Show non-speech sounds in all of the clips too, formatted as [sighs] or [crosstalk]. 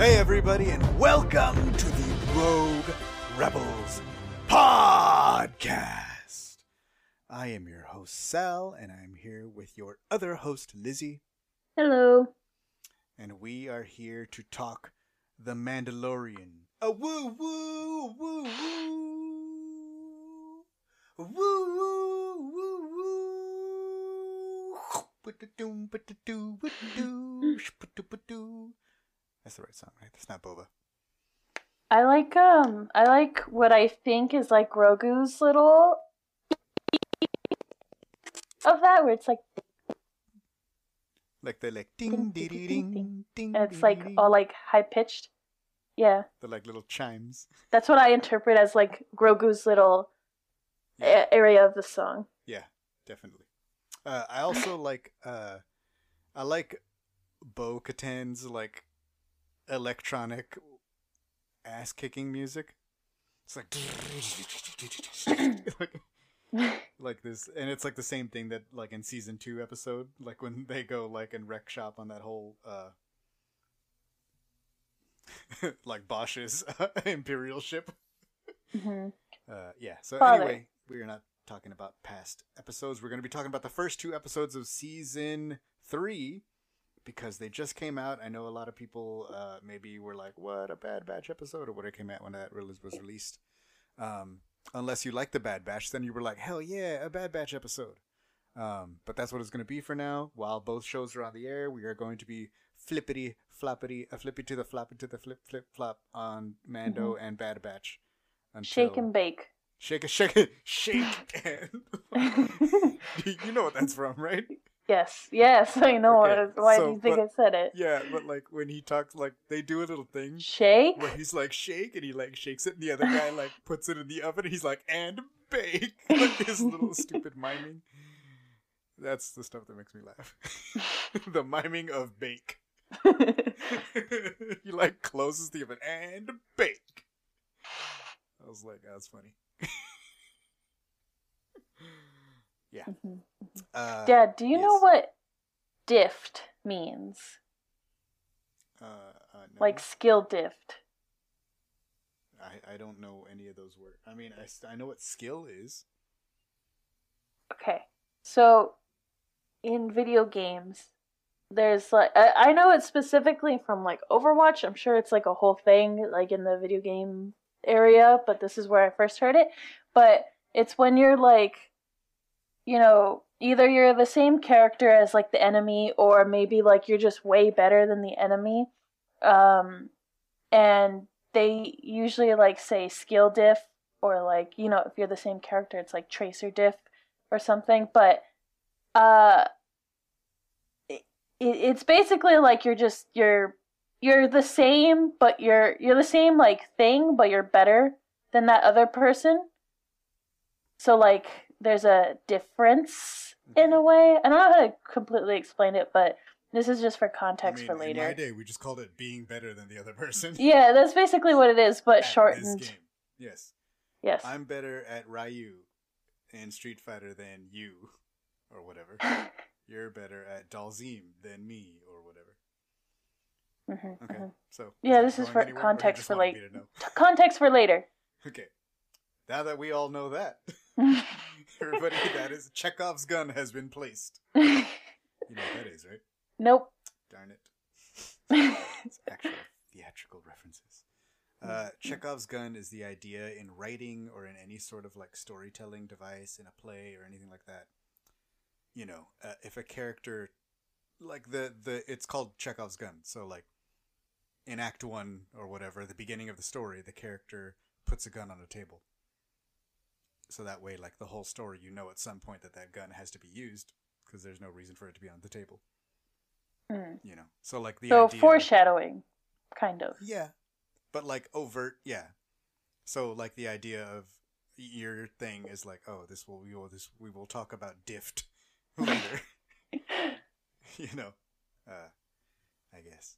Hey, everybody, and welcome to the Rogue Rebels podcast. I am your host, Sal, and I'm here with your other host, Lizzy, Hello. and we are here to talk The Mandalorian. A woo woo woo woo. Woo woo woo woo. Ba-da-doom, ba-da-doo, ba-da-doo, sh-ba-doo-ba-doo. That's the right song, right? That's not Boba. I like um I like what I think is like Grogu's little of that where it's like Like they're like Ding, ding ding, ding ding, ding and it's like all like high pitched. Yeah. They're like little chimes. That's what I interpret as like Grogu's little Yeah. a- area of the song. Yeah, definitely. Uh, I also like uh, I like Bo Katan's like electronic ass kicking music. It's like like [laughs] like this, and it's like the same thing that like in season two episode, like when they go like and wreck shop on that whole uh [laughs] like Bosch's [laughs] Imperial ship. hmm Uh, yeah. So Father. anyway, we are not talking about past episodes. We're going to be talking about the first two episodes of season three because they just came out. I know a lot of people uh, maybe were like, "What a Bad Batch episode?" or what it came out when that release was released. Um, unless you like the Bad Batch, then you were like, "Hell yeah, a Bad Batch episode." Um, but that's what it's going to be for now. While both shows are on the air, we are going to be flippity floppity, a flippy to the floppy to the flip flip flop on Mando and Bad Batch. Shake and bake. Shake it, shake it, [laughs] shake [laughs] and [laughs] you know what that's from, right? Yes, yes, [laughs] I know. Okay. Why so, do you think but- I said it? Yeah, but like when he talks, like they do a little thing Shake? where he's like shake and he like shakes it, and the other guy [laughs] like puts it in the oven. And he's like and bake, [laughs] like his little stupid miming. That's the stuff that makes me laugh. the miming of bake. he like closes the oven and bake. I was like, that's funny. Yeah. Mhm. Uh, Dad, do you know what dift means? Uh, uh, no, Like skill dift. I, I don't know any of those words. I mean, I, I know what skill is. Okay. So in video games, there's like I, I know it specifically from like Overwatch. I'm sure it's like a whole thing like in the video game area, but this is where I first heard it. But it's when you're like you know, either you're the same character as like the enemy or maybe like you're just way better than the enemy. Um and they usually like say skill diff or like, you know, if you're the same character it's like tracer diff or something, but uh it, it's basically like you're just you're you're the same but you're you're the same like thing but you're better than that other person. So like there's a difference in a way. I don't know how to completely explain it, but this is just for context for later. In my later. day, we just called it being better than the other person. [laughs] Yeah, that's basically what it is, but at this shortened. game. Yes. Yes. I'm better at Ryu in Street Fighter than you, or whatever. [laughs] You're better at Dhalsim than me, or whatever. Mhm, Okay, mhm. so Yeah, this is for anywhere, context for wanted like- me to know? T- Context for later. [laughs] Okay, now that we all know that, everybody, that is Chekhov's gun has been placed. [laughs] You know what that is, right? nope. Darn it. [laughs] It's actual theatrical references. Uh, Chekhov's gun is the idea in writing or in any sort of like storytelling device in a play or anything like that. You know, uh, if a character, like the the, it's called Chekhov's gun. So like, in Act One or whatever, the beginning of the story, the character puts a gun on a table. So that way, like the whole story, you know at some point that that gun has to be used because there's no reason for it to be on the table. Mm. You know, so like the So idea. foreshadowing, kind of. Yeah, but like overt. Yeah. So like the idea of your thing is like, oh, this will we will this we will talk about dift [laughs] later. [laughs] [laughs] you know, uh, I guess.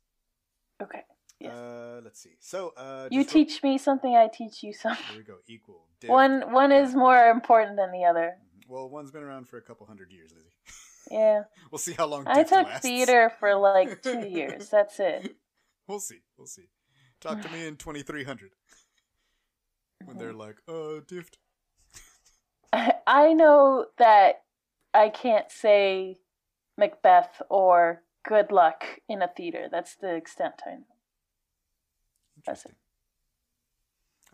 Okay. Yes. Uh, let's see. So uh, you just real- teach me something, I teach you something. Here we go. Equal. [laughs] One one is more important than the other. Mhm. Well, one's been around for a couple hundred years, Lizzy. [laughs] Yeah. We'll see how long. I took lasts. theater for like [laughs] two years. That's it. We'll see. We'll see. Talk to me in 2300 when they're like, uh, Dift. I know that I can't say Macbeth or Good Luck in a theater. That's the extent I know. Interesting.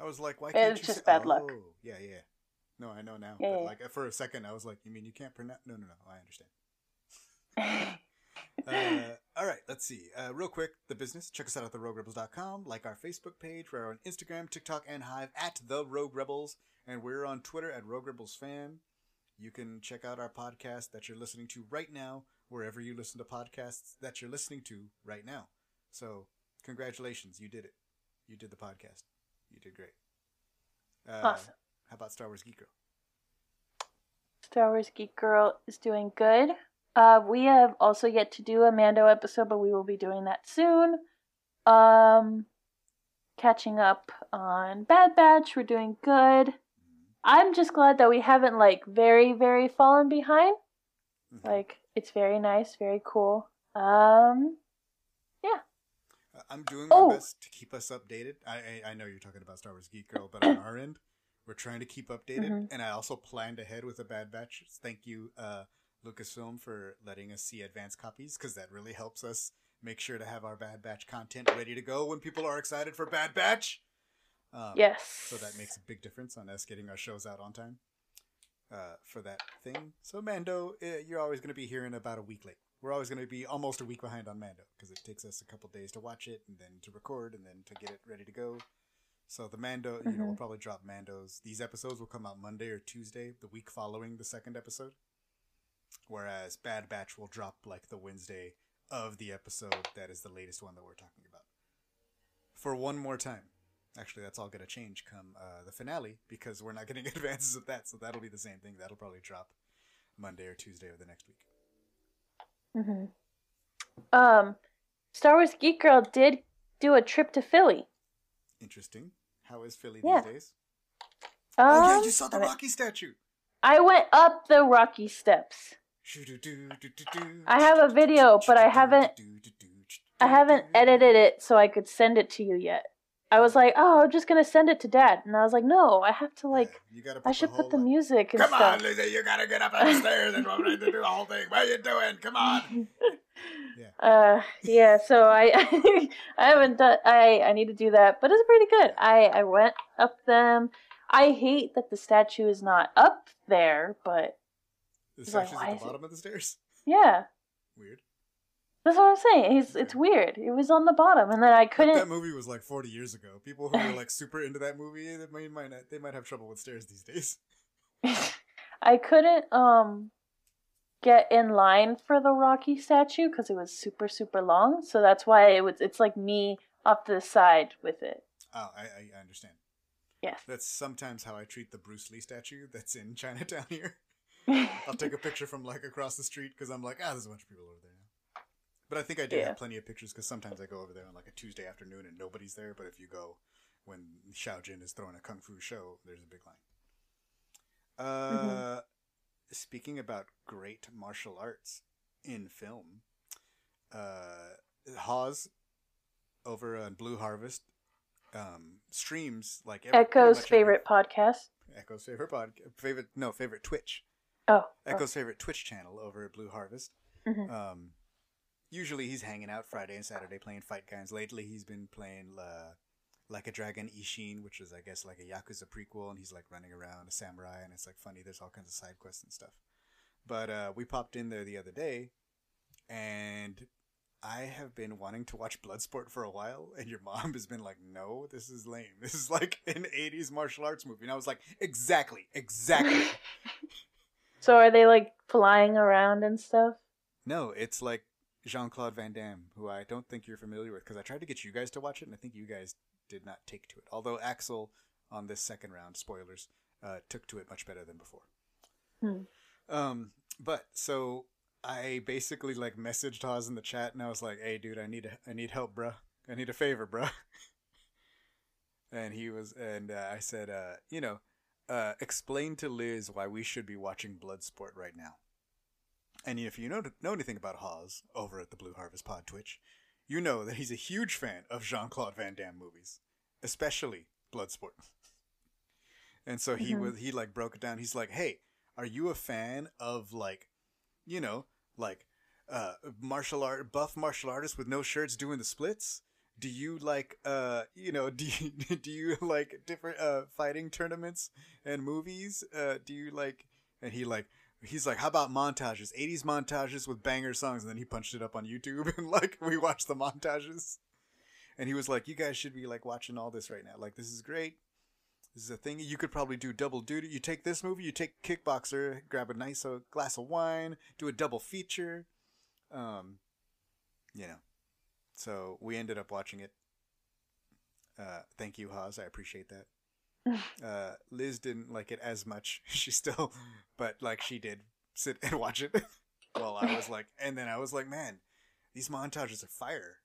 I was like, why can't It's you just say- bad luck. Oh, yeah, yeah. No, I know now. Yeah, but yeah. like for a second, I was like, you mean you can't pronounce? No, no, no. I understand. [laughs] uh, all right, let's see. Uh, real quick, the business. Check us out at theroguerebels.com. Like our Facebook page. We're on Instagram, TikTok, and Hive at The Rogue Rebels. And we're on Twitter at Rogue Rebels Fam. You can check out our podcast that you're listening to right now, wherever you listen to podcasts that you're listening to right now. So, congratulations. You did it. You did the podcast. You did great. Uh, Awesome. How about Star Wars Geek Girl? Star Wars Geek Girl is doing good. Uh, we have also yet to do a Mando episode, but we will be doing that soon. Um, catching up on Bad Batch, we're doing good. I'm just glad that we haven't like very, very fallen behind. Mhm. Like it's very nice, very cool. Um, I'm doing my Oh. best to keep us updated. I, I I know you're talking about Star Wars Geek Girl, but on [clears throat] our end, we're trying to keep updated. Mhm. And I also planned ahead with a Bad Batch. Thank you, uh, Lucasfilm, for letting us see advanced copies because that really helps us make sure to have our Bad Batch content ready to go when people are excited for Bad Batch. Um, yes. So that makes a big difference on us getting our shows out on time uh, for that thing. So Mando, eh, you're always going to be here in about a week late. We're always going to be almost a week behind on Mando because it takes us a couple days to watch it and then to record and then to get it ready to go. So the Mando, you know, we'll Mhm. probably drop Mandos. These episodes will come out Monday or Tuesday, the week following the second episode. Whereas Bad Batch will drop like the Wednesday of the episode that is the latest one that we're talking about. For one more time. Actually, that's all going to change come uh, the finale because we're not getting [laughs] advances of that. So that'll be the same thing. That'll probably drop Monday or Tuesday of the next week. Hmm Um, Star Wars Geek Girl did do a trip to Philly. Interesting. How is Philly Yeah. these days? Um, oh yeah, you saw the Rocky statue. I went up the rocky steps. I have a video, but I haven't- I haven't edited it so I could send it to you yet. I was like, oh, I'm just gonna send it to Dad, and I was like, no, I have to like, [sighs] gotta I should whole, put the like, music and Come stuff. on, Lizzy, you gotta get up [laughs] on the stairs and want me to do the whole thing. What are you doing? Come on. [laughs] Uh, yeah. So I, [laughs] I haven't done. I I need to do that, but it's pretty good. I I went up them. I hate that the statue is not up there, but The It's like, statue's at the it- bottom of the stairs. yeah, Weird. That's what I'm saying. It's it's weird. It was on the bottom, and then I couldn't. That movie was like 40 years ago. People who are [laughs] like super into that movie, they might, might not, they might have trouble with stairs these days. [laughs] [laughs] I couldn't um get in line for the Rocky statue because it was super super long. So that's why it was. It's like me off to the side with it. Oh, I, I understand. Yes. That's sometimes how I treat the Bruce Lee statue that's in Chinatown here. I'll take a picture from like across the street because I'm like, ah, there's a bunch of people over there. But I think I do Yeah. have plenty of pictures because sometimes I go over there on like a Tuesday afternoon and nobody's there. But if you go when Xiao Jin is throwing a kung fu show, there's a big line. Uh, Mm-hmm. speaking about great martial arts in film, uh, Hawes over on Blue Harvest um, streams like every, Echo's much every- favorite podcast. Echo's favorite pod, favorite no favorite Twitch. Oh. Echo's favorite Twitch channel over at Blue Harvest. Mhm. Um, usually he's hanging out Friday and Saturday playing fight games. Lately he's been playing uh, like a Dragon Ishin, which is I guess like a Yakuza prequel, and he's like running around a samurai, and it's like funny. There's all kinds of side quests and stuff. But uh, we popped in there the other day, and I have been wanting to watch Bloodsport for a while, and your mom has been like, "No, this is lame. [laughs] This is like an '80s martial arts movie." And I was like, "Exactly, exactly." [laughs] So are they like flying around and stuff? No, it's like Jean Claude Van Damme, who I don't think you're familiar with, because I tried to get you guys to watch it, and I think you guys did not take to it. Although Axel, on this second round, spoilers, uh, took to it much better than before. Hmm. Um, but so I basically like messaged Hawes in the chat, and I was like, "Hey, dude, I need a, I need help, bruh. I need a favor, bruh." [laughs] and he was, and uh, I said, uh, you know, uh, explain to Liz why we should be watching Bloodsport right now. And if you know know anything about Hawes over at the Blue Harvest Pod Twitch, you know that he's a huge fan of Jean Claude Van Damme movies, especially Bloodsport. [laughs] And so he Mhm. was he like broke it down. He's like, "Hey, are you a fan of like, you know, like uh martial art buff martial artists with no shirts doing the splits? Do you like uh you know [laughs] do you do you like different uh fighting tournaments and movies? Uh do you like?" And he like he's like, "How about montages? 80s montages with banger songs." And then he punched it up on YouTube [laughs] and like we watched the montages. And he was like, "You guys should be like watching all this right now. Like this is great." This is a thing you could probably do double duty. You take this movie, you take Kickboxer, grab a nice uh, glass of wine, do a double feature. Um, you know. So we ended up watching it. Uh, thank you, Haas. I appreciate that. [laughs] uh, Liz didn't like it as much. [laughs] She still, but like she did sit and watch it. [laughs] well, I was like, and then I was like, man, these montages are fire.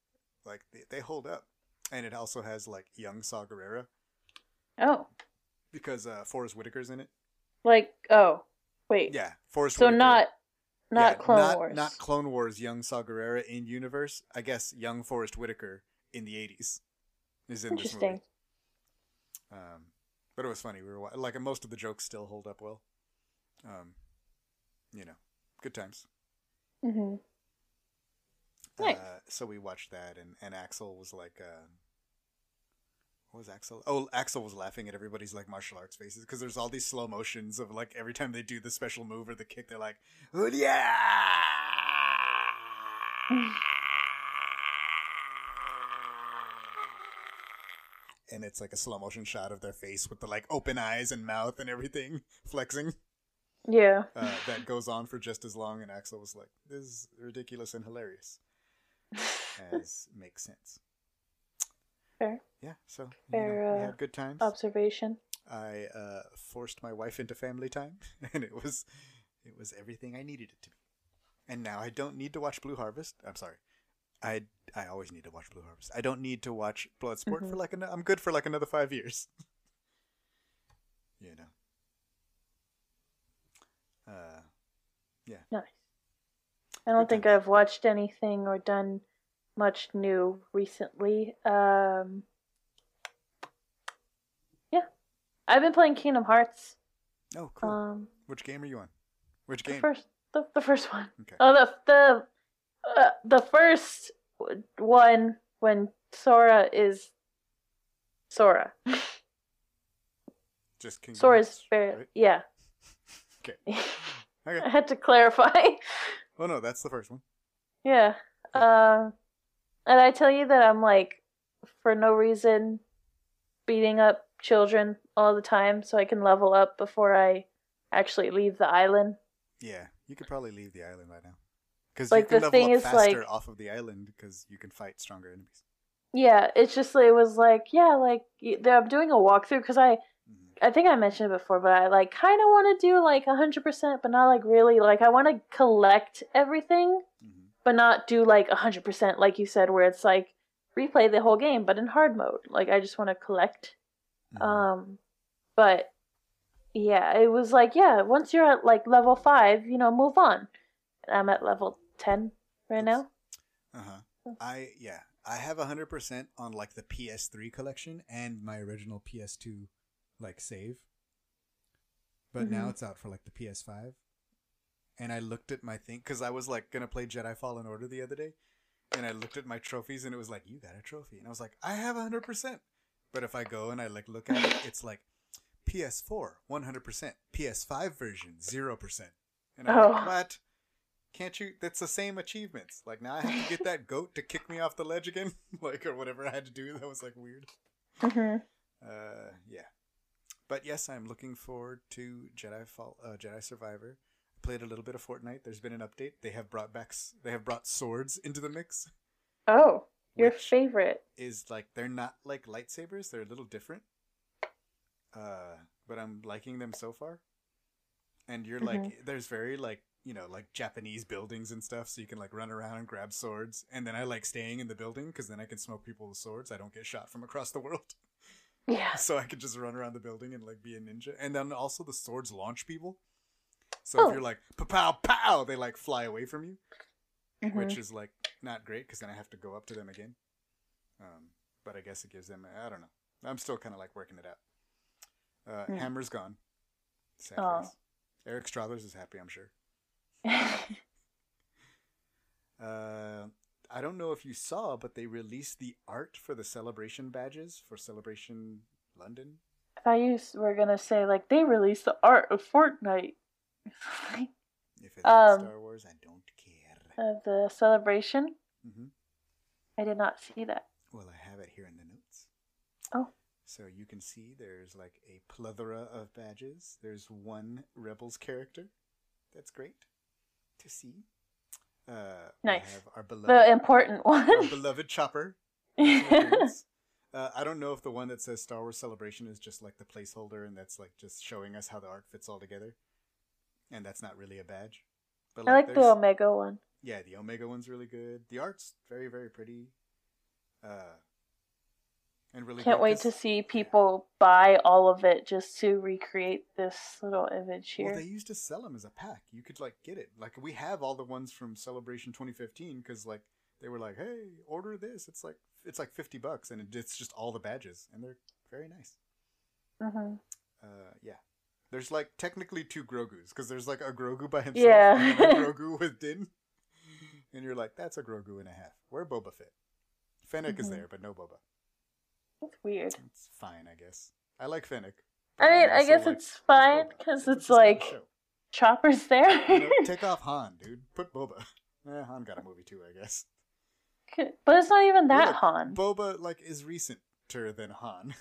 Like they, they hold up. And it also has like young Saw Gerrera Oh, because uh, Forest Whitaker's in it. like oh, wait. Yeah, Forest. so Whitaker. not not Yeah, Clone not, Wars. Not Clone Wars. Young Saw Gerrera in universe. I guess young Forest Whitaker in the eighties is in this movie. Interesting. Um, but it was funny. We were like most of the jokes still hold up well. Um, you know, good times. hmm Nice. Uh, so we watched that, and and Axel was like, uh, what was Axel? Oh, Axel was laughing at everybody's like martial arts faces because there's all these slow motions of like every time they do the special move or the kick, they're like, "Oh yeah!" [laughs] and it's like a slow motion shot of their face with the like open eyes and mouth and everything [laughs] flexing. Yeah. Uh, that goes on for just as long, and Axel was like, "This is ridiculous and hilarious." [laughs] As makes sense. Fair Yeah, so you Fair, know, we uh, had good times. observation. I uh, forced my wife into family time, [laughs] and it was it was everything I needed it to be. And now I don't need to watch Blue Harvest. I'm sorry, I I always need to watch Blue Harvest. I don't need to watch Bloodsport for Mhm. like an, I'm good for like another five years. [laughs] you know. Uh, yeah. Nice. I don't Good think times. I've watched anything or done much new recently. Um, yeah, I've been playing Kingdom Hearts. oh cool. Um, Which game are you on? Which the game? first, the, the first one. Okay. Oh, the the uh, the first one when Sora is Sora. [laughs] Just Kingdom Sora's very right? yeah. Okay. [laughs] Okay. I had to clarify. [laughs] Oh no, that's the first one. Yeah. Um, and I tell you that I'm like, for no reason, beating up children all the time so I can level up before I actually leave the island. Yeah, you could probably leave the island right now. Because Like, you can the level thing up is, faster like- off of the island because you can fight stronger enemies. Yeah, it's just it was like yeah, like I'm doing a walkthrough because I Mhm. I think I mentioned it before, but I like kind of want to do like hundred percent, but not like really. Like I want to collect everything, Mhm. but not do like hundred percent, like you said, where it's like replay the whole game, but in hard mode. Like I just want to collect. Mhm. Um, but yeah, it was like yeah, once you're at like level five, you know, move on. I'm at level ten right now. Uh-huh. I yeah, I have hundred percent on like the PS3 collection and my original PS2 like save. But now Mhm. it's out for like the PS5. And I looked at my thing because I was like gonna play Jedi Fallen Order the other day, and I looked at my trophies and it was like you got a trophy, and I was like I have hundred percent. But if I go and I like look at it, it's like PS4 one hundred percent, PS5 version zero percent, and I'm like Oh. what? Can't you? That's the same achievements. Like now I have to get that goat to kick me off the ledge again, [laughs] like or whatever I had to do. That was like weird. hmm Uh, yeah. But yes, I'm looking forward to Jedi Fall, uh, Jedi Survivor. I played a little bit of Fortnite. There's been an update. They have brought back. They have brought swords into the mix. Oh, your favorite. is like they're not like lightsabers. They're a little different. Uh, but I'm liking them so far. And you're like, there's very like you know like Japanese buildings and stuff, so you can like run around and grab swords. And then I like staying in the building because then I can smoke people with swords. I don't get shot from across the world. [laughs] Yeah. [laughs] so I could just run around the building and like be a ninja. And then also the swords launch people. So Oh. if you're like pow pow, they like fly away from you. Mhm. which is like not great because then I have to go up to them again. Um, but I guess it gives them. I don't know. I'm still kind of like working it out. Uh, Hmm. Hammer's gone. Sad Oh. Eric Strathers is happy, I'm sure. Uh, I don't know if you saw, but they released the art for the celebration badges for Celebration London. I thought you were gonna say like they released the art of Fortnite If it's Um, Star Wars, I don't care. of the celebration. hmm I did not see that. Well, I have it here in the notes. Oh. So you can see there's like a plethora of badges. There's one Rebels character. That's great to see. Uh, Nice. our The beloved, important [laughs] our one. beloved Chopper. makes an appearance. Uh, I don't know if the one that says Star Wars Celebration is just like the placeholder and that's like just showing us how the art fits all together. And that's not really a badge. But I like the Omega one. yeah, the Omega one's really good. The art's very, very pretty. Uh, and really Can't wait 'cause- to see people buy all of it just to recreate this little image here. Well, they used to sell them as a pack. You could like get it. Like we have all the ones from Celebration 2015 because like they were like, "Hey, order this." It's like it's like 50 bucks, and it's just all the badges, and they're very nice. hmm Uh, yeah. There's like technically two Grogu's because there's like a Grogu by himself Yeah. and a [laughs] Grogu with Din, and you're like, "That's a Grogu and a half." Where Boba Fett? Fennec is Mhm. there, but no Boba. That's weird. It's fine, I guess. I like Fennec. I mean, I also guess like, it's "Where's fine because It's it's just not a like. Chopper's there. [laughs] You know, take off [laughs] Han, dude. Put Boba. [laughs] Eh, Han got a movie too, I guess. but it's not even that Han. Boba like is recenter than Han.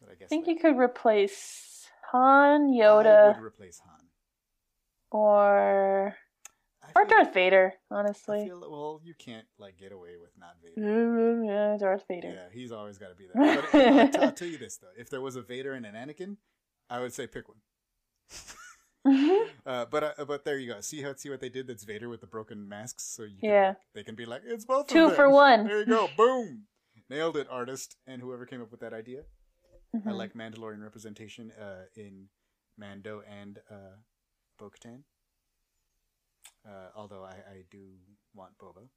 But I guess I think like, you could replace Han, I Yoda, would replace Han. or I or Darth Vader. I Honestly, feel well, you can't like get away with not Vader. yeah, Darth Vader. Yeah, he's always got to be there. But I'll, t- I'll tell you this though: if there was a Vader and an Anakin, I would say pick one. Mhm. [laughs] Uh, but uh, but there you go. See how see what they did? That's Vader with the broken masks, so you can, Yeah. like, they can be like it's both of Two them." for one. There you go, boom, nailed it, artist, and whoever came up with that idea. I Mhm. like Mandalorian representation uh, in Mando and uh, Bo-Katan. Uh, although I, I do want Boba.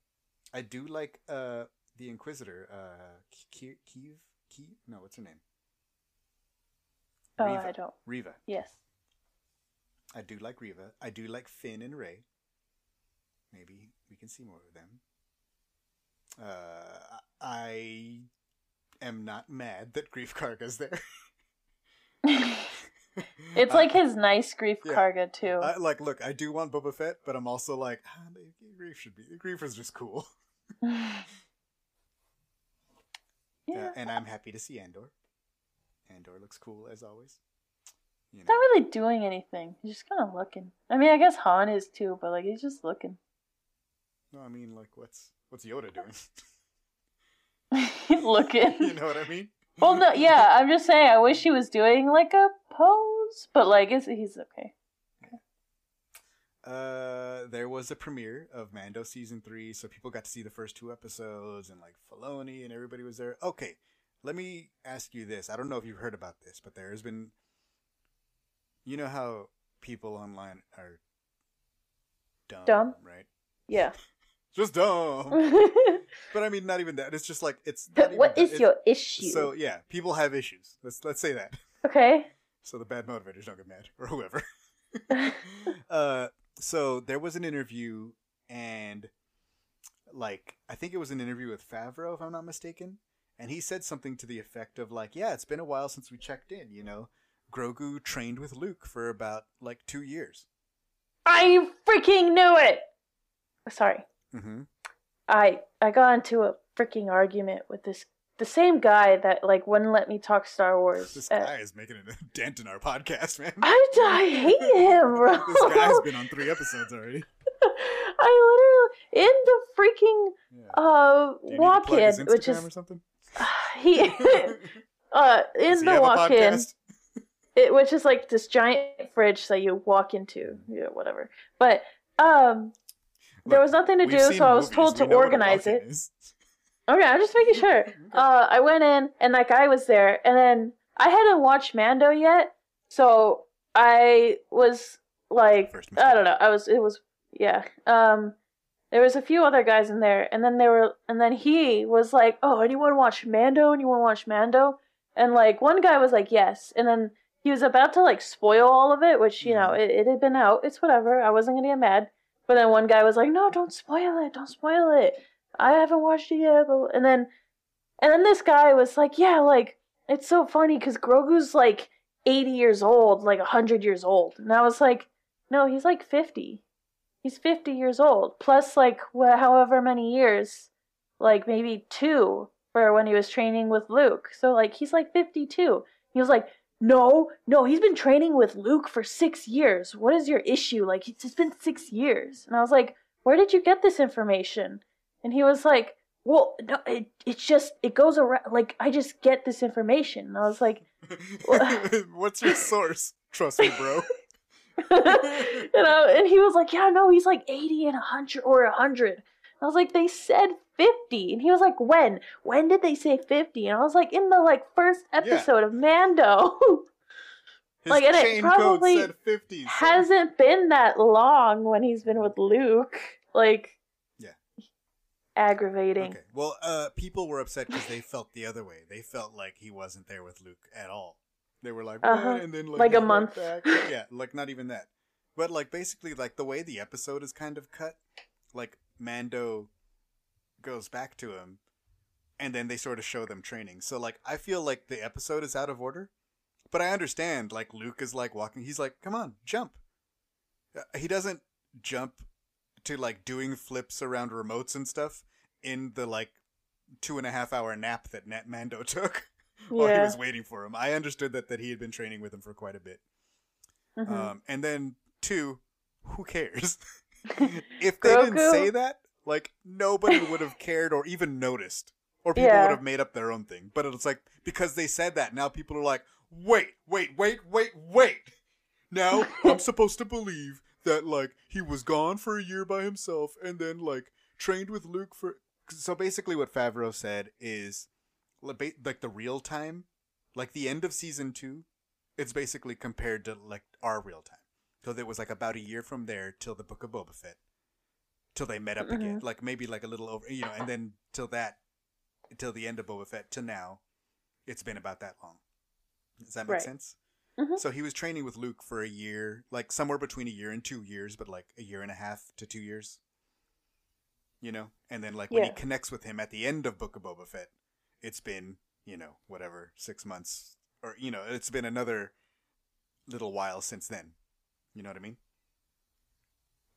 I do like uh, the Inquisitor, uh? Keeve? No, what's her name? Oh, Reva. I don't. Reva. Yes. I do like Reva. I do like Finn and Rey. Maybe we can see more of them. Uh, I am not mad that Greef Karga's there. [laughs] [laughs] it's like his nice Greef yeah. karga too. I, like, look, I do want Boba Fett, but I'm also like, ah, Greef should be. Greef is just cool. [laughs] yeah. Uh, and I'm happy to see Andor. Andor looks cool as always. You He's know, not really doing anything. He's just kind of looking. I mean, I guess Han is too, but like he's just looking. no, I mean, like, what's what's Yoda doing? [laughs] he's looking. [laughs] you know what I mean? Well, no, yeah. I'm just saying. I wish he was doing like a pose, but like it's, he's okay. Uh, there was a premiere of Mando season three, so people got to see the first two episodes, and like Filoni and everybody was there. Okay, let me ask you this: I don't know if you've heard about this, but there has been, you know how people online are dumb, Dumb? right? Yeah. [laughs] Just dumb. [laughs] but I mean, not even that. It's just like it's. what is your issue? So yeah, people have issues. Let's let's say that. [laughs] okay. So the bad motivators don't get mad, or whoever. [laughs] [laughs] uh, so there was an interview, and like I think it was an interview with Favreau, if I'm not mistaken, and he said something to the effect of like, "Yeah, it's been a while since we checked in. You know, Grogu trained with Luke for about like two years." I freaking knew it. Sorry. Mm-hmm. I I got into a freaking argument with this the same guy that like wouldn't let me talk Star Wars. This Uh, guy is making a [laughs] dent in our podcast, man. I, I hate him, [laughs] bro. this guy's been on three episodes already. [laughs] I literally in the freaking Yeah. uh Do you need to walk plug his in, which is or something? [sighs] he uh in he the walk in, it, which is like this giant fridge that you walk into, yeah, whatever. But um, there was nothing to do, so I was told to know what a organize it. is. Okay, I'm just making sure. [laughs] Uh, I went in and that guy was there, and then I hadn't watched Mando yet, so I was like, I don't know. I was it was Yeah. Um, there was a few other guys in there, and then they were, and then he was like, "Oh, anyone watch Mando? Anyone watch Mando?" And like one guy was like, "Yes," and then he was about to like spoil all of it, which you know Mhm. it, it had been out. It's whatever. I wasn't gonna get mad. But then one guy was like, "No, don't spoil it. Don't spoil it. I haven't watched it yet." And then, and then this guy was like, "Yeah, like it's so funny because Grogu's like 80 years old, like 100 years old," and I was like, "No, he's like 50." he's 50 years old plus like wh- however many years like maybe two for when he was training with luke so like he's like 52 he was like no no he's been training with luke for six years what is your issue like it's, been six years and i was like where did you get this information and he was like well no it, it's just it goes around like i just get this information and i was like [laughs] What's your source? Trust me, bro. [laughs] you know, and he was like, "Yeah, no, he's like eighty and hundred or hundred. I was like, "They said 50. and he was like, "When? When did they say 50? And I was like, "In the like first episode of Mando." [laughs] His Like, and it probably code said 50. so- Hasn't been that long when he's been with Luke. Like, Yeah. aggravating. Okay. Well, uh, people were upset because they felt the other way. They felt like he wasn't there with Luke at all. They were like, Uh-huh. And then like, Like a month. back. [laughs] yeah, like not even that. But like basically, like the way the episode is kind of cut, like Mando goes back to him, and then they sort of show them training. So like, I feel like the episode is out of order, but I understand. Like Luke is like walking. He's like, "Come on, jump." Uh, He doesn't jump to like doing flips around remotes and stuff in the like two and a half hour nap that Nat Mando [laughs] took while he was waiting for him. I understood that that he had been training with him for quite a bit. Mhm. Um, and then two, who cares? [laughs] if they didn't say that, like nobody would have cared or even noticed, or people Yeah. would have made up their own thing. But it's like because they said that, now people are like, wait, wait, wait, wait, wait. Now [laughs] I'm supposed to believe that like he was gone for a year by himself and then like trained with Luke for. So basically, what Favreau said is li- like the real time, like the end of season two, it's basically compared to like our real time. So it was like about a year from there till the Book of Boba Fett, till they met up again. Like maybe like a little over, you know, and then till that, till the end of Boba Fett to now, it's been about that long. Does that make Right. sense? Mhm. So he was training with Luke for a year, like somewhere between a year and two years, but like a year and a half to two years. You know, and then like when he connects with him at the end of Book of Boba Fett, it's been you know whatever six months or you know it's been another little while since then. You know what I mean?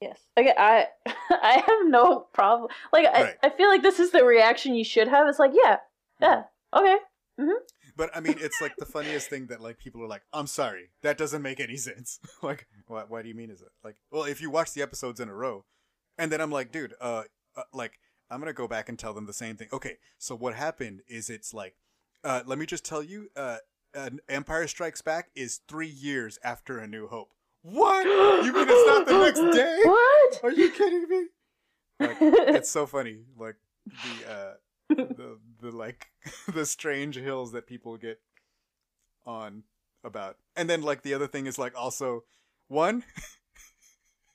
Yes. Okay, I [laughs] I have no problem. Like I, Right. I feel like this is the reaction you should have. It's like, yeah, yeah, okay. But I mean, it's like the funniest thing that like people are like, "I'm sorry, that doesn't make any sense." [laughs] like, why? Why do you mean is it like? Well, if you watch the episodes in a row, and then I'm like, dude, uh, uh like I'm gonna go back and tell them the same thing. Okay, so what happened is it's like, uh, let me just tell you, uh, uh, Empire Strikes Back is three years after A New Hope. What? You mean it's not the next [gasps] day? What? Are you kidding me? Like, it's so funny like the uh the the like [laughs] the strange hills that people get on about and then like the other thing is like also one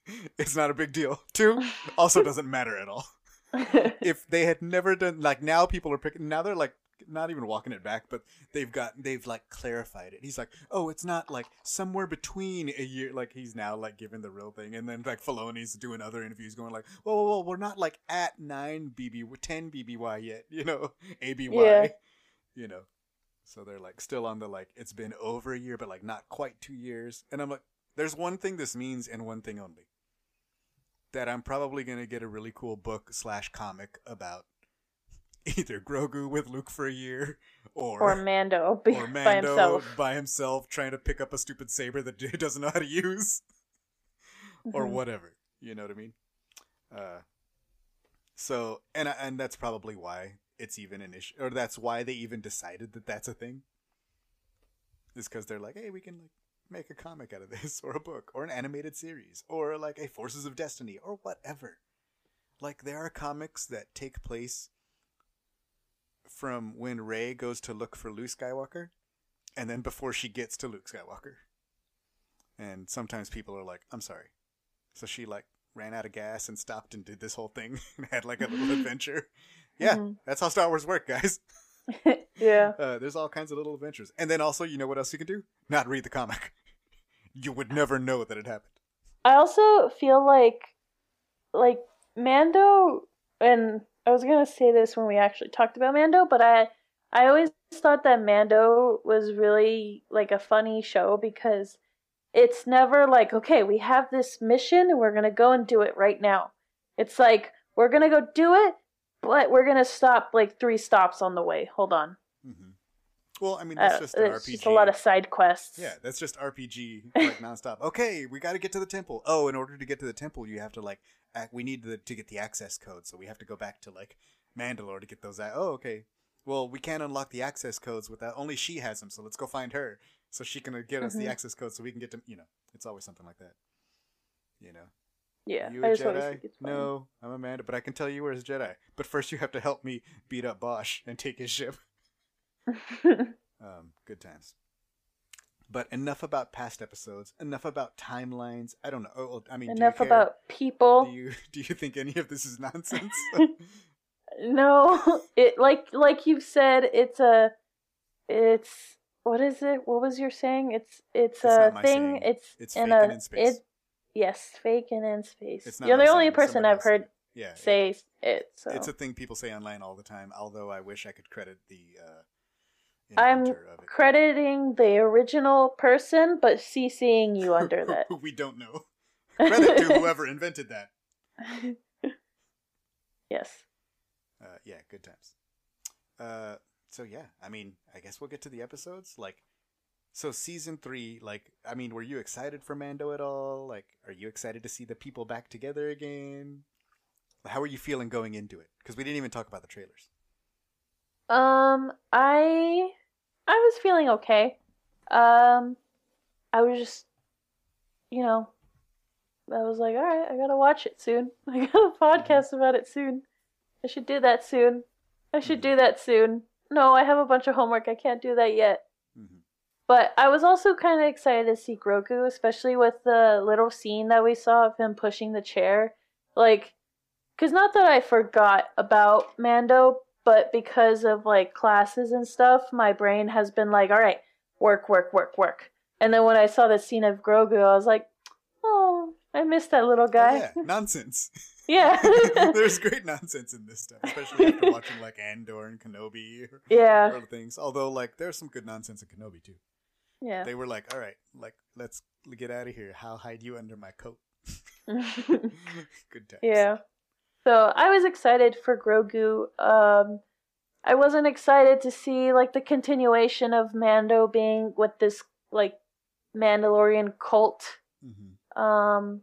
[laughs] it's not a big deal two also doesn't matter at all [laughs] if they had never done like now people are picking now they're like not even walking it back but they've got they've like clarified it. He's like oh it's not like somewhere between a year like he's now like giving the real thing. And then like Filoni's doing other interviews going like whoa whoa, whoa we're not like at 9 bb 10 bby yet [laughs] you know aby Yeah. you know. So they're like still on the like it's been over a year but like not quite two years. And i'm like there's one thing this means and one thing only that i'm probably going to get a really cool book slash comic about [laughs] either grogu with luke for a year or or Mando, [laughs] or by Mando himself. by himself trying to pick up a stupid saber that [laughs] he doesn't know how to use or Mhm. whatever. You know what I mean? Uh, so and and that's probably why it's even an issue, or that's why they even decided that that's a thing. Is because they're like, hey, we can like make a comic out of this, or a book, or an animated series, or like a Forces of Destiny, or whatever. Like there are comics that take place from when Rey goes to look for Luke Skywalker, and then before she gets to Luke Skywalker. And sometimes people are like, "I'm sorry." So she like ran out of gas and stopped and did this whole thing [laughs] and had like a little [laughs] adventure. Yeah, Mhm. that's how Star Wars work, guys. [laughs] yeah. Uh, there's all kinds of little adventures, and then also, you know what else you can do? Not read the comic. You would never know that it happened. I also feel like like Mando and I was gonna say this when we actually talked about Mando, but I I always thought that Mando was really like a funny show because it's never like, okay, we have this mission and we're gonna go and do it right now. It's like we're gonna go do it, but we're gonna stop like three stops on the way. Hold on. hmm Well, I mean, Uh, that's just an it's RPG. just a lot of side quests. Yeah, that's just RPG [laughs] like nonstop. Okay, we got to get to the temple. Oh, in order to get to the temple, you have to like act, we need the, to get the access code, so we have to go back to like Mandalore to get those. a- Oh, okay. Well, we can't unlock the access codes without only she has them, so let's go find her so she can uh, get us the Mhm. access code so we can get to you know. It's always something like that. You know, Yeah. you I a Jedi? think it's funny. No, I'm Amanda, but I can tell you where's Jedi. But first, you have to help me beat up Bosch and take his ship. [laughs] Um, good times. But enough about past episodes. Enough about timelines. I don't know. Oh, I mean, Enough about people. Do you [laughs] do you think any of this is nonsense? [laughs] No, it like like you said, it's a, it's what is it? What was your saying? It's it's, It's a thing. saying. It's It's in fake a and in space. it. Yes, fake and in space. It's not You're the only saying, person I've heard yeah, say it. So it's a thing people say online all the time. Although I wish I could credit the uh, I'm crediting the original person, but CCing you under [laughs] that. We don't know. [laughs] Credit to whoever invented that. [laughs] yes. Uh, yeah, good times. Uh, so yeah, I mean, I guess we'll get to the episodes. Like, so season three, like, I mean, were you excited for Mando at all? Like, are you excited to see the people back together again? How are you feeling going into it? Because we didn't even talk about the trailers. Um, I I was feeling okay. Um, I was just, you know, I was like, all right, I gotta watch it soon. [laughs] I got a podcast about it soon. I should do that soon. I should do that soon. No, I have a bunch of homework. I can't do that yet. Mm-hmm. But I was also kind of excited to see Grogu, especially with the little scene that we saw of him pushing the chair. Like, because not that I forgot about Mando, but because of like classes and stuff, my brain has been like, all right, work, work, work, work. And then when I saw the scene of Grogu, I was like, oh, I missed that little Oh, guy. yeah, nonsense. [laughs] yeah. [laughs] There's great nonsense in this stuff, especially after [laughs] watching like Andor and Kenobi or, yeah. or things. Although, like, there's some good nonsense in Kenobi too. Yeah. They were like, "All right, like, let's get out of here. I'll hide you under my coat." good times. Yeah. So I was excited for Grogu. Um, I wasn't excited to see like the continuation of Mando being with this like Mandalorian cult. hmm Um,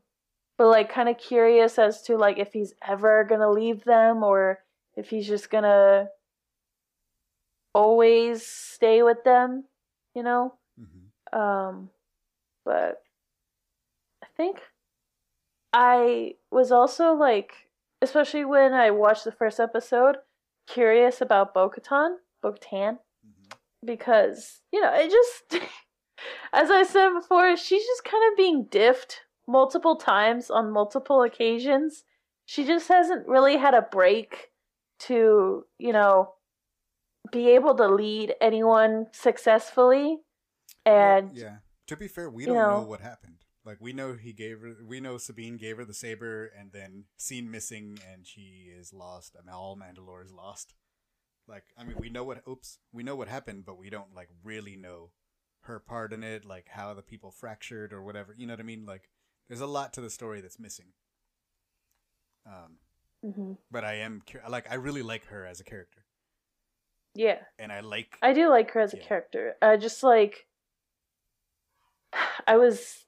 but like kind of curious as to like if he's ever gonna leave them or if he's just gonna always stay with them. You know. hmm Um, but I think I was also like, especially when I watched the first episode, curious about Bo Katan, Bo Katan, hmm because, you know, it just, [laughs] as I said before, she's just kind of being diffed multiple times on multiple occasions. She just hasn't really had a break to, you know, be able to lead anyone successfully. And Well, yeah, to be fair, we don't know, know- what happened. Like, we know he gave her, we know Sabine gave her the saber, and then seen missing, and she is lost. I mean, all Mandalore is lost. Like, I mean, we know what. Oops, we know what happened, but we don't like really know her part in it, like how the people fractured or whatever. You know what I mean? Like, there's a lot to the story that's missing. Um, Mhm. but I am like, I really like her as a character, yeah. and I like. I do like her as a character. I just like [sighs] I was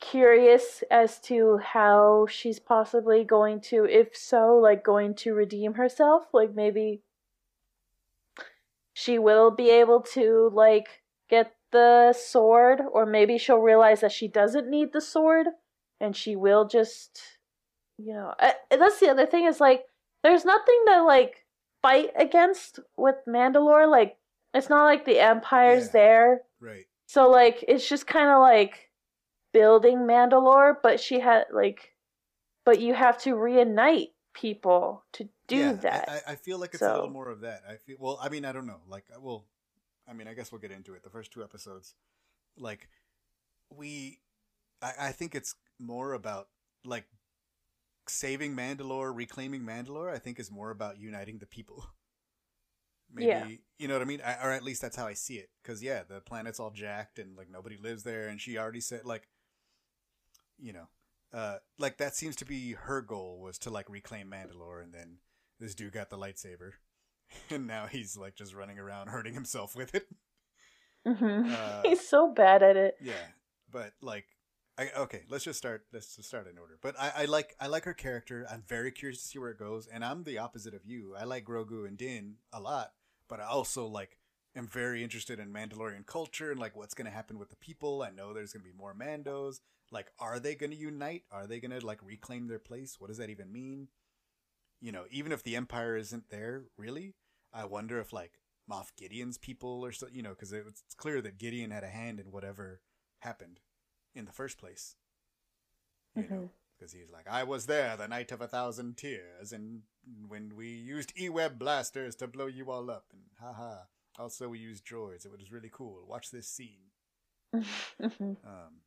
curious as to how she's possibly going to if so like going to redeem herself like maybe she will be able to like get the sword or maybe she'll realize that she doesn't need the sword and she will just you know I, that's the other thing is like there's nothing to like fight against with Mandalore like it's not like the empire's Yeah. there Right. so like it's just kind of like building Mandalore, but she had like, but you have to reunite people to do yeah, that. I, I feel like it's a little more of that. I feel well. I mean, I don't know. Like, uh, well, I mean, I guess we'll get into it. The first two episodes, like, we, I, I think it's more about like saving Mandalore, reclaiming Mandalore. I think is more about uniting the people. [laughs] Maybe Yeah. you know what I mean, I, or at least that's how I see it. Because yeah, the planet's all jacked and like nobody lives there, and she already said like, you know, uh, like that seems to be her goal was to like reclaim Mandalore, and then this dude got the lightsaber, [laughs] and now he's like just running around hurting himself with it. hmm Uh, [laughs] He's so bad at it. Yeah, but like, I, okay, let's just start. Let's just start in order. But I, I like I like her character. I'm very curious to see where it goes, and I'm the opposite of you. I like Grogu and Din a lot, but I also like am very interested in Mandalorian culture and like what's gonna happen with the people. I know there's gonna be more Mandos. Like, are they gonna unite? Are they gonna like reclaim their place? What does that even mean? You know, even if the Empire isn't there, really, I wonder if like Moff Gideon's people or so, you know, because it's clear that Gideon had a hand in whatever happened in the first place. You know, Mhm. because he's like, I was there the night of a thousand tears, and when we used E-web blasters to blow you all up, and haha. Also, we used droids. It was really cool. Watch this scene. [laughs] Um,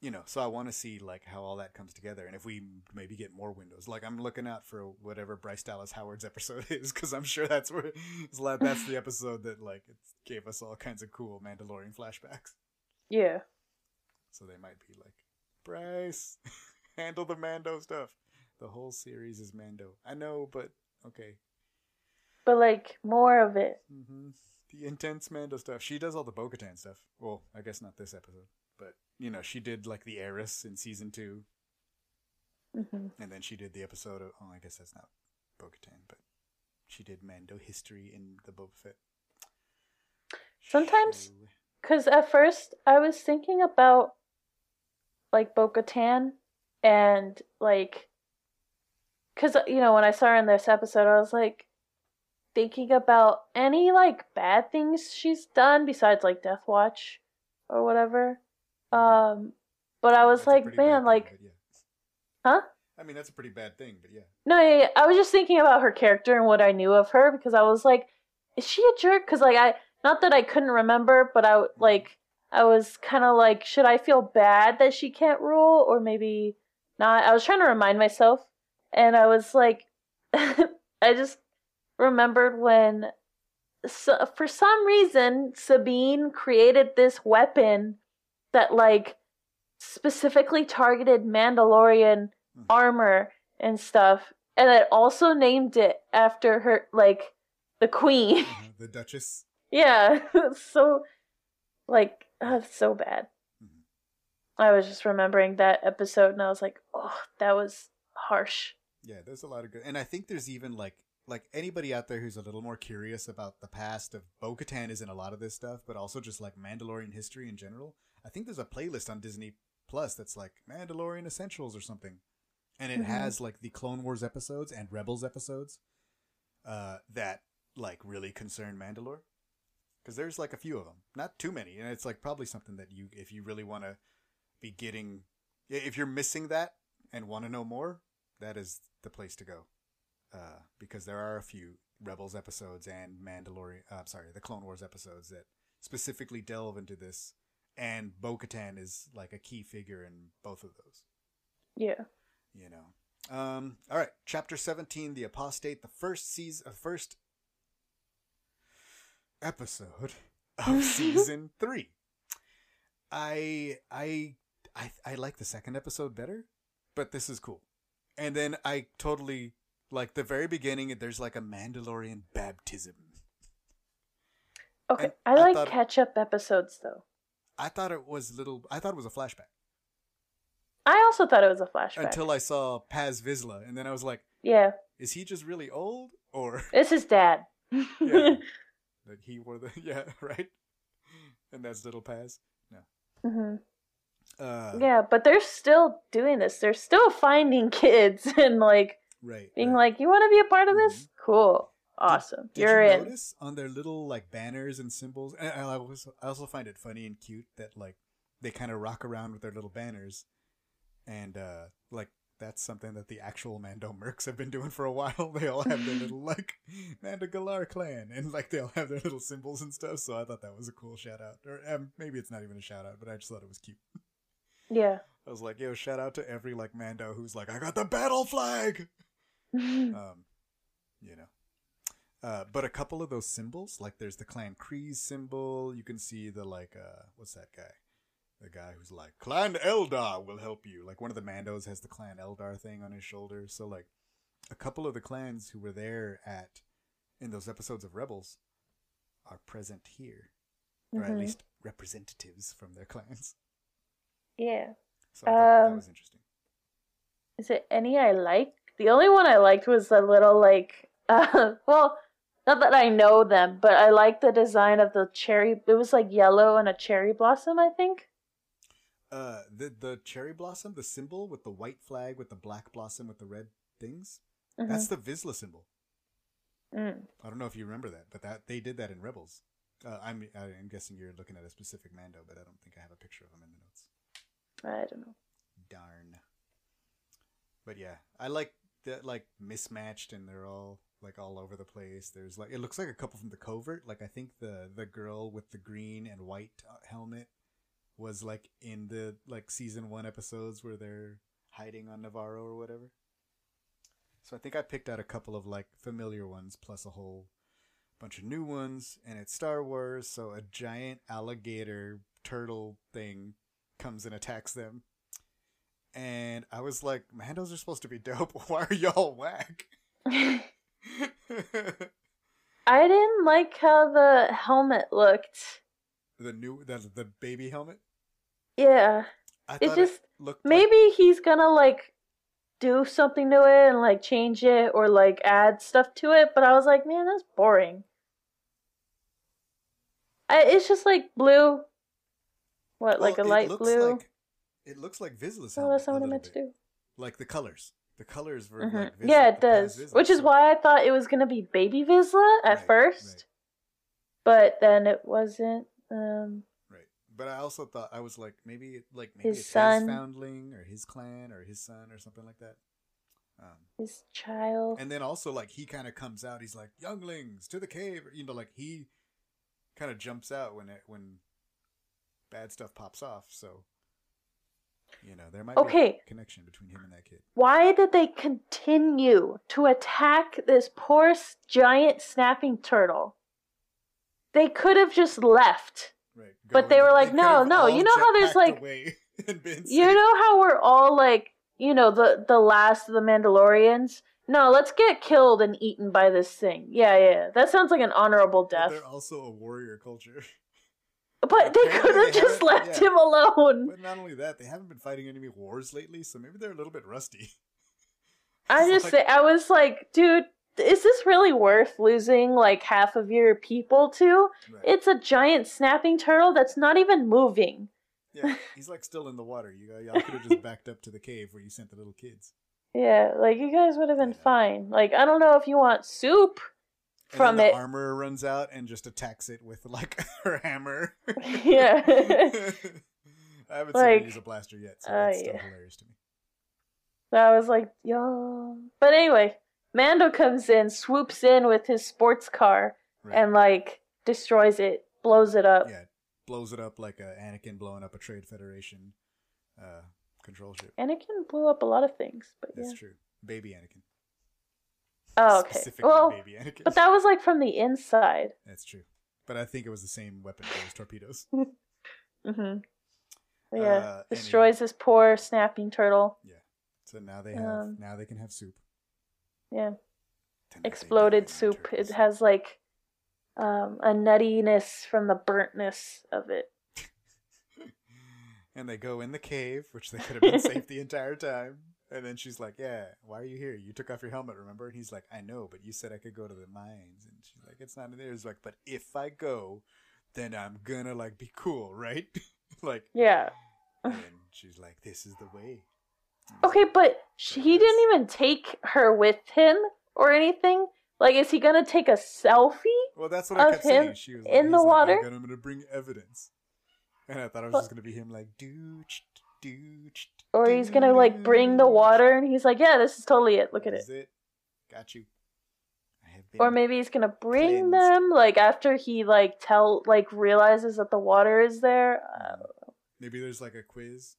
you know, so I want to see like how all that comes together, and if we maybe get more windows. Like I'm looking out for whatever Bryce Dallas Howard's episode [laughs] is, because I'm sure that's where that's the episode that like it gave us all kinds of cool Mandalorian flashbacks. yeah. So they might be like, Bryce, [laughs] handle the Mando stuff. The whole series is Mando. I know, but okay. But like more of it. hmm The intense Mando stuff. She does all the Bo-Katan stuff. Well, I guess not this episode, but you know, she did like the heiress in season two, hmm and then she did the episode of. Oh, I guess that's not Bo-Katan, but she did Mando history in the Boba Fett. Sometimes-. Because at first I was thinking about like Bo Katan and like. Because, you know, when I saw her in this episode, I was like thinking about any like bad things she's done besides like Death Watch or whatever. Um, but I was That's like, man, like, yeah. huh? I mean, that's a pretty bad thing, but yeah. No, yeah, yeah. I was just thinking about her character and what I knew of her because I was like, is she a jerk? Because like I, not that I couldn't remember, but I w- like I was kind of like, should I feel bad that she can't rule or maybe not? I was trying to remind myself, and I was like, [laughs] I just remembered when, so, for some reason, Sabine created this weapon that like specifically targeted Mandalorian Mhm. armor and stuff and it also named it after her like the queen Uh-huh. [laughs] The Duchess. yeah [laughs] so like oh, so bad Mhm. i was just remembering that episode and i was like oh that was harsh Yeah, there's a lot of good, and I think there's even like like anybody out there who's a little more curious about the past of Bo-Katan is in a lot of this stuff, but also just like Mandalorian history in general. I think there's a playlist on Disney Plus that's like Mandalorian Essentials or something, and it Mhm. has like the Clone Wars episodes and Rebels episodes, uh, that like really concern Mandalore, because there's like a few of them, not too many, and it's like probably something that you if you really want to be getting, if you're missing that and want to know more, that is the place to go. Uh, because there are a few Rebels episodes and Mandalorian, uh, sorry, the Clone Wars episodes that specifically delve into this, and Bo Katan is like a key figure in both of those. yeah You know. Um, all right, chapter seventeen, the apostate, the first season, uh, first episode of [laughs] season three. I I I I like the second episode better, but this is cool. And then I totally like the very beginning. There's like a Mandalorian baptism. okay And i I like thought- catch up episodes though I thought it was little. I thought it was a flashback i also thought it was a flashback until I saw Paz Vizsla, and then I was like, yeah "Is he just really old, or [laughs] it's his dad Yeah. that he wore the [laughs] yeah right?" And that's little Paz. No. Mm-hmm. Uh, yeah but they're still doing this they're still finding [laughs] kids and like right. being right. like, "You want to be a part of this? Cool, awesome, Did you're you in." notice on their little like banners and symbols? And I, was, I also find it funny and cute that like they kind of rock around with their little banners, and uh, like that's something that the actual Mando [laughs] mercs have been doing for a while. [laughs] They all have their [laughs] little like Mando Galar clan, and like they all have their little symbols and stuff. So I thought that was a cool shout out, or um, maybe it's not even a shout out, but I just thought it was cute. Yeah. I was like, yo, shout out to every like Mando who's like, I got the battle flag. um, you know. Uh, but a couple of those symbols, like there's the Clan Kryze symbol. You can see the like, uh, what's that guy? The guy who's like, Clan Eldar will help you. Like one of the Mandos has the Clan Eldar thing on his shoulder. So like, a couple of the clans who were there at in those episodes of Rebels are present here, or at Mhm. least representatives from their clans. Yeah. So I thought that Um, was interesting. Is it any I like? The only one I liked was the little like [laughs] uh well, not that I know them, but I like the design of the cherry. It was like yellow and a cherry blossom, I think. Uh, the the cherry blossom, the symbol with the white flag with the black blossom with the red things. Mhm. That's the Vizsla symbol. Mm. I don't know if you remember that, but that they did that in Rebels. Uh, I'm I'm guessing you're looking at a specific Mando, but I don't think I have a picture of him in the notes. I don't know. Darn. But yeah, I like that like mismatched, and they're all like all over the place. There's like it looks like a couple from the covert. Like I think the the girl with the green and white uh, helmet was like in the like season one episodes where they're hiding on Nevarro or whatever. So I think I picked out a couple of like familiar ones plus a whole bunch of new ones, and it's Star Wars, so a giant alligator turtle thing comes and attacks them. And I was like, Mandos are supposed to be dope. [laughs] Why are y'all whack? [laughs] [laughs] I didn't like how the helmet looked. the new the the baby helmet. Yeah. I It just looked like- maybe he's gonna like do something to it and like change it or like add stuff to it, but I was like, man, that's boring. I, it's just like blue. What, like Well, a it light blue? Like, it looks like Vizsla's oh, helmet. that's not a what I meant to do. Like the colors. The colors were Mhm. like yeah, it does. Which is so- why I thought it was gonna be baby Vizsla at Right, first, right. but then it wasn't. Um, Right. But I also thought I was like maybe like maybe His it's son. his foundling or his clan or his son or something like that. Um, his child. and then also like he kind of comes out. He's like younglings to the cave. You know, like he kind of jumps out when it when bad stuff pops off. So you know there might be Okay. a connection between him and that kid. Why did they continue to attack this poor giant snapping turtle? They could have just left. Right. But they were like, [laughs] could no, no, you know how there's, like- away [laughs] and been You know how we're all like, you know, the the last of the Mandalorians? No, let's get killed and eaten by this thing. Yeah, yeah. That sounds like an honorable But death. they're also a warrior culture. [laughs] But they could have just left yeah. him alone. But not only that, they haven't been fighting any wars lately, so maybe they're a little bit rusty. [laughs] I just like- say I was like, dude, is this really worth losing like half of your people to? Right. It's a giant snapping turtle that's not even moving. yeah, he's like still in the water. You y'all could have just backed up to the cave where you sent the little kids. [laughs] Yeah, like you guys would have been Yeah. fine. Like I don't know if you want soup from it. armor runs out and just attacks it with like [laughs] her hammer. [laughs] Yeah. [laughs] I haven't seen her Like, use a blaster yet, so uh, that's still yeah. hilarious to me. So I was like, yo. But anyway, Mando comes in, swoops in with his sports car, Right. and like destroys it, blows it up. yeah, blows it up like a Anakin blowing up a Trade Federation uh, control ship. Anakin blew up a lot of things, but That's yeah. true. Baby Anakin. Oh, okay. Specifically Well, baby Anakin. but that was like from the inside. That's true. But I think it was the same weapon for those torpedoes. [laughs] Mm-hmm. Yeah, Uh, destroys this poor snapping turtle. Yeah. So now they have Um, now they can have soup. Yeah, Tonight exploded soup. It has like um, a nuttiness from the burntness of it. [laughs] and they go in the cave, which they could have been safe the [laughs] entire time. And then she's like, "Yeah, why are you here? You took off your helmet, remember?" And he's like, "I know, but you said I could go to the mines." And she's like, "It's not in there." He's like, "But if I go, then I'm gonna like be cool, right?" [laughs] like, Yeah. and she's like, "This is the way." [laughs] Okay, but sh- he didn't even take her with him or anything. Like, is he gonna take a selfie? Well, that's what I kept saying. She was in he's the like, water? I'm gonna, I'm gonna bring evidence. And I thought it was just gonna be him like dooch dooch. Or he's gonna like bring the water, and he's like, "Yeah, this is totally it. Look at it." It? Got you. I have been Or maybe he's gonna bring cleansed. them like after he like tell like realizes that the water is there. Uh, Maybe there's like a quiz.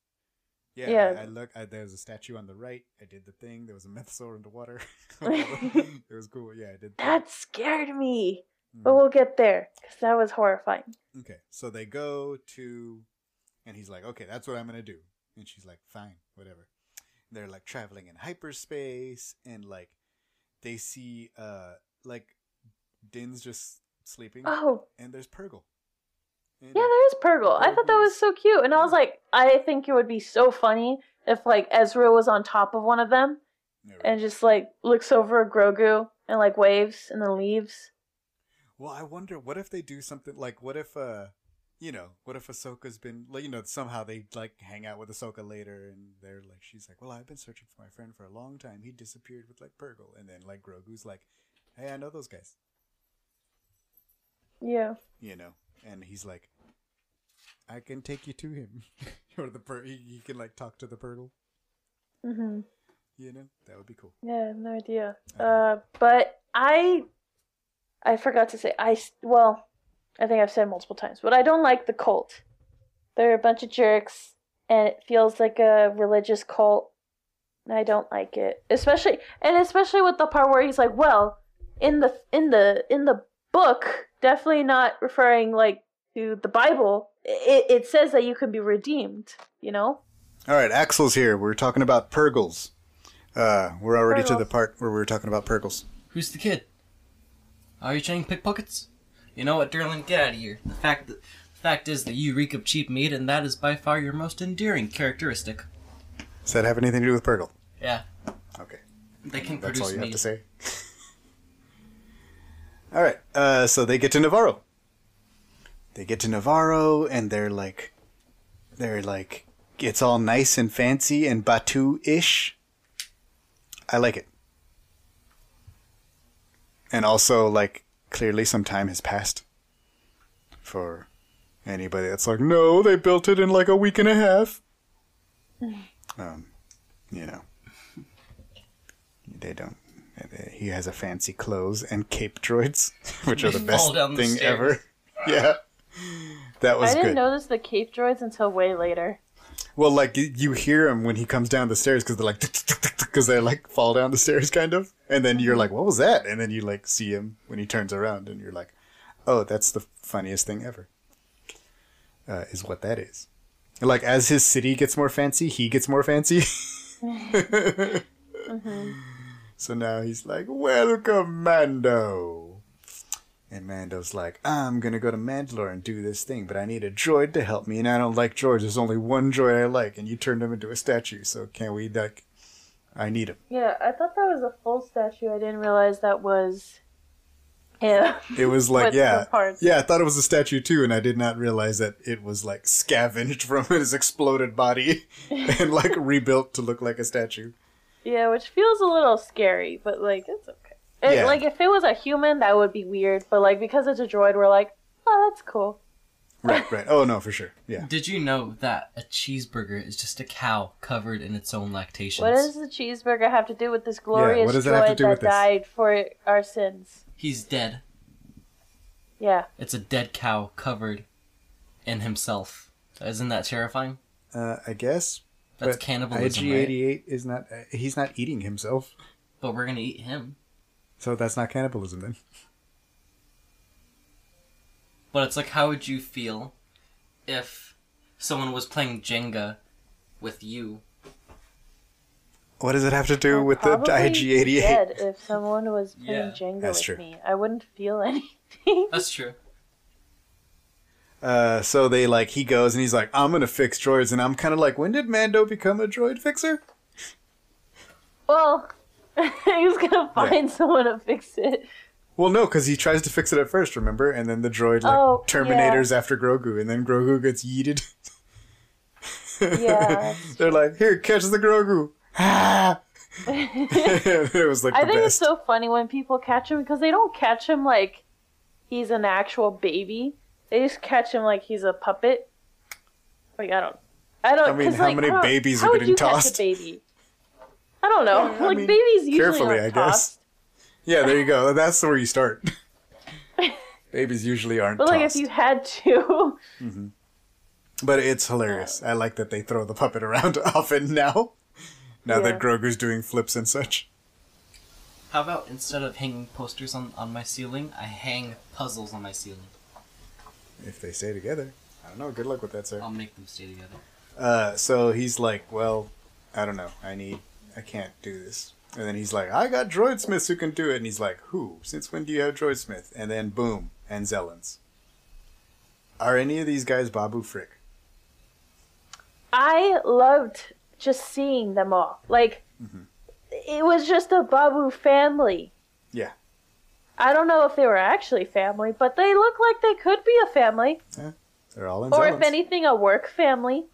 Yeah, Yeah. I, I look. I, there was a statue on the right. I did the thing. There was a mythosaur in the water. [laughs] [laughs] it was cool. Yeah, I did. that scared me, but Mhm. we'll get there because that was horrifying. Okay, so they go to, and he's like, "Okay, that's what I'm gonna do," and she's like, "Fine, whatever." They're like traveling in hyperspace, and like they see, uh, like Din's just sleeping, Oh, and there's Purrgil. And- yeah, there is Purrgil. I thought that was so cute, and I was like, I think it would be so funny if like Ezra was on top of one of them and just like looks over at Grogu and like waves and then leaves. Well, I wonder what if they do something like what if uh you know, what if Ahsoka's been like you know, somehow they like hang out with Ahsoka later and they're like she's like, Well, I've been searching for my friend for a long time. He disappeared with like Purrgil and then like Grogu's like, Hey, I know those guys Yeah. you know, and he's like I can take you to him. [laughs] or the per he, he can like talk to the Purrgil, hmm you know? That would be cool. Yeah, no idea. Uh, but I, I forgot to say I well, I think I've said multiple times, but I don't like the cult. They're a bunch of jerks, and it feels like a religious cult. and I don't like it, especially and especially with the part where he's like, "Well, in the in the in the book, definitely not referring like to the Bible. It it says that you can be redeemed. You know." All right, Axel's here. We're talking about Purrgils. Uh, we're already to the part where we were talking about Purrgils. Who's the kid? Are you trying pickpockets? You know what, Derlin? Get out of here. The fact that the fact is that you reek of cheap meat, and that is by far your most endearing characteristic. Does that have anything to do with Purrgil? Yeah, Okay. they can That's produce all you have to say. [laughs] all right. Uh, so they get to Nevarro. They get to Nevarro, and they're like, they're like, it's all nice and fancy and Batuu-ish. I like it. And also, like, clearly some time has passed. For anybody that's like, no, they built it in like a week and a half. um, you know they don't. He has a fancy clothes and cape droids, [laughs] which are the best fall the thing stairs. ever. [laughs] Yeah, that was I didn't good. notice the cape droids until way later. Well, like you hear him when he comes down the stairs because they're like because they like fall down the stairs kind of, and then you're like, "What was that?" And then you like see him when he turns around, and you're like, "Oh, that's the funniest thing ever." Uh, is what that is. Like as his city gets more fancy, he gets more fancy. [laughs] So now he's like, "Welcome, Mando." And Mando's like, "I'm gonna go to Mandalore and do this thing, but I need a droid to help me, and I don't like droids. There's only one droid I like, and you turned him into a statue. So can we like? I need him." Yeah, I thought that was a full statue. I didn't realize that was him. It was [laughs] like, yeah, yeah. I thought it was a statue too, and I did not realize that it was like scavenged [laughs] from his exploded body [laughs] and like rebuilt to look like a statue. yeah, which feels a little scary, but like it's okay. It- Yeah. Like if it was a human, that would be weird. But like because it's a droid, we're like, oh, that's cool. Right, right. Oh no, for sure. Yeah. Did you know that a cheeseburger is just a cow covered in its own lactations? What does the cheeseburger have to do with this glorious what does it have to droid do that with this? died for our sins? He's dead. Yeah. It's a dead cow covered in himself. Isn't that terrifying? Uh, I guess. That's but cannibalism, right? IG88 is not. Uh, he's not eating himself, But we're gonna eat him. So that's not cannibalism then. But it's like, how would you feel if someone was playing Jenga with you? What does it have to do I'd with the probably be IG88? dead if someone was playing Yeah, Jenga that's with true. me. I wouldn't feel [laughs] anything. That's true. Uh, so they like he goes and he's like, I'm gonna fix droids, and I'm kind of like, when did Mando become a droid fixer? well, [laughs] he's gonna find someone to fix it. Well, no, because he tries to fix it at first, remember? And then the droid like Oh, terminators after Grogu, and then Grogu gets yeeted. Yeah. [laughs] They're like, here, catch the Grogu. Ah! [laughs] it was like I think it's so funny when people catch him because they don't catch him like he's an actual baby. They just catch him like he's a puppet. Like I don't, I don't. I mean, how like, many babies are how would getting tossed? a baby? I don't know. Yeah, I like mean, babies usually carefully, aren't I guess. tossed. Yeah, there you go. That's where you start. [laughs] Babies usually aren't But like tossed. if you had to, But it's hilarious. I like that they throw the puppet around [laughs] often now. Now that Yeah. Grogu's doing flips and such. How about instead of hanging posters on, on my ceiling, I hang puzzles on my ceiling? If they stay together. I don't know. Good luck with that, sir. I'll make them stay together. Uh, so he's like, well, I don't know. I need, I can't do this. And then he's like, I got droid smiths who can do it. And he's like, who? Since when do you have droid smith? And then boom, Anzellans. Are any of these guys Babu Frick? I loved just seeing them all. Like Mhm. it was just a Babu family. Yeah. I don't know if they were actually family, but they look like they could be a family, They're all in or Zellans. if anything, a work family.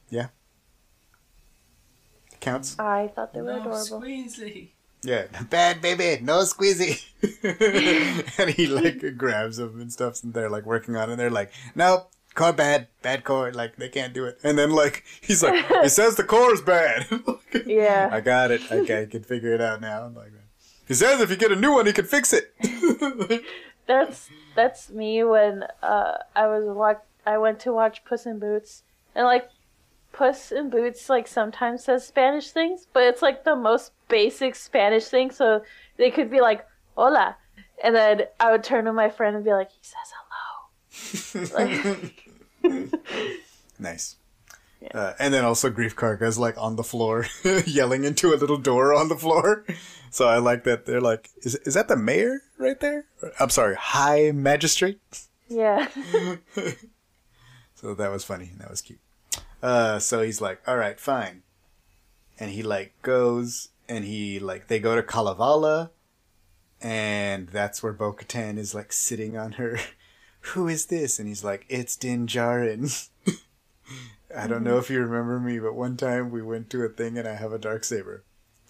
Counts. I thought they were no adorable. squeezy. Yeah, [laughs] bad baby, no squeezy. [laughs] and he like grabs them and stuff, and they're like working on it. And they're like, nope, core bad, bad core. Like they can't do it. And then like he's like, [laughs] he says the core's bad. Yeah. I got it. Okay, I can figure it out now. Like he says, if you get a new one, he can fix it. That's that's me when uh, I was watch. I went to watch Puss in Boots, and like Puss in Boots, like sometimes says Spanish things, but it's like the most basic Spanish thing. So they could be like "Hola," and then I would turn to my friend and be like, "He says hello." [laughs] nice. Yeah. Uh, and then also Greef Karga's like on the floor, [laughs] yelling into a little door on the floor. So I like that they're like, is is that the mayor right there? I'm sorry, High Magistrate. Yeah. [laughs] So that was funny. That was cute. Uh, so he's like, all right, fine. And he like goes and he like they go to Kalevala, and that's where Bo Katan is like sitting on her. [laughs] Who is this? And he's like, it's Din Djarin. [laughs] I don't know if you remember me, but one time we went to a thing and I have a dark saber.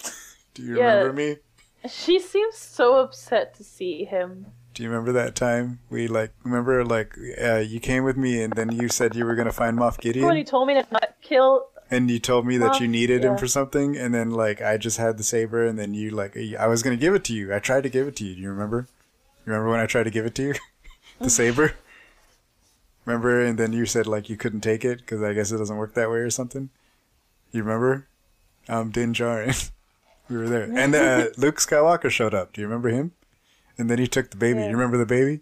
[laughs] Do you Yeah. remember me? she seems so upset to see him. Do you remember that time? We like remember like uh, you came with me and then you said you were gonna find Moff Gideon? When you told me to not kill. and you told me that you needed him for something? And then like i just had the saber and then you like i was gonna give it to you. I tried to give it to you. Do you remember? You remember when i tried to give it to you? [laughs] The saber? Remember? And then you said like you couldn't take it because i guess it doesn't work that way or something? You remember? Um din Djarin. [laughs] we were there. And uh, [laughs] luke skywalker showed up. Do you remember him and then he took the baby Yeah. you remember the baby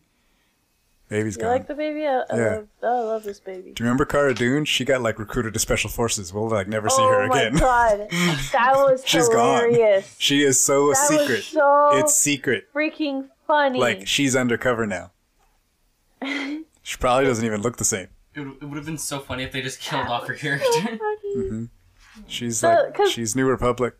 baby's You gone I like the baby? I, I, Yeah. love, oh, I love this baby. do you remember Cara Dune? She got like recruited to special forces. We'll like never see her again. oh her my again. god, [laughs] that was She's gone. She is so That was secret. so It's secret. freaking funny. Like she's undercover now. [laughs] She probably doesn't even look the same. It would, it would have been so funny if they just killed off her So character. funny. hmm She's So, like 'cause- she's New Republic.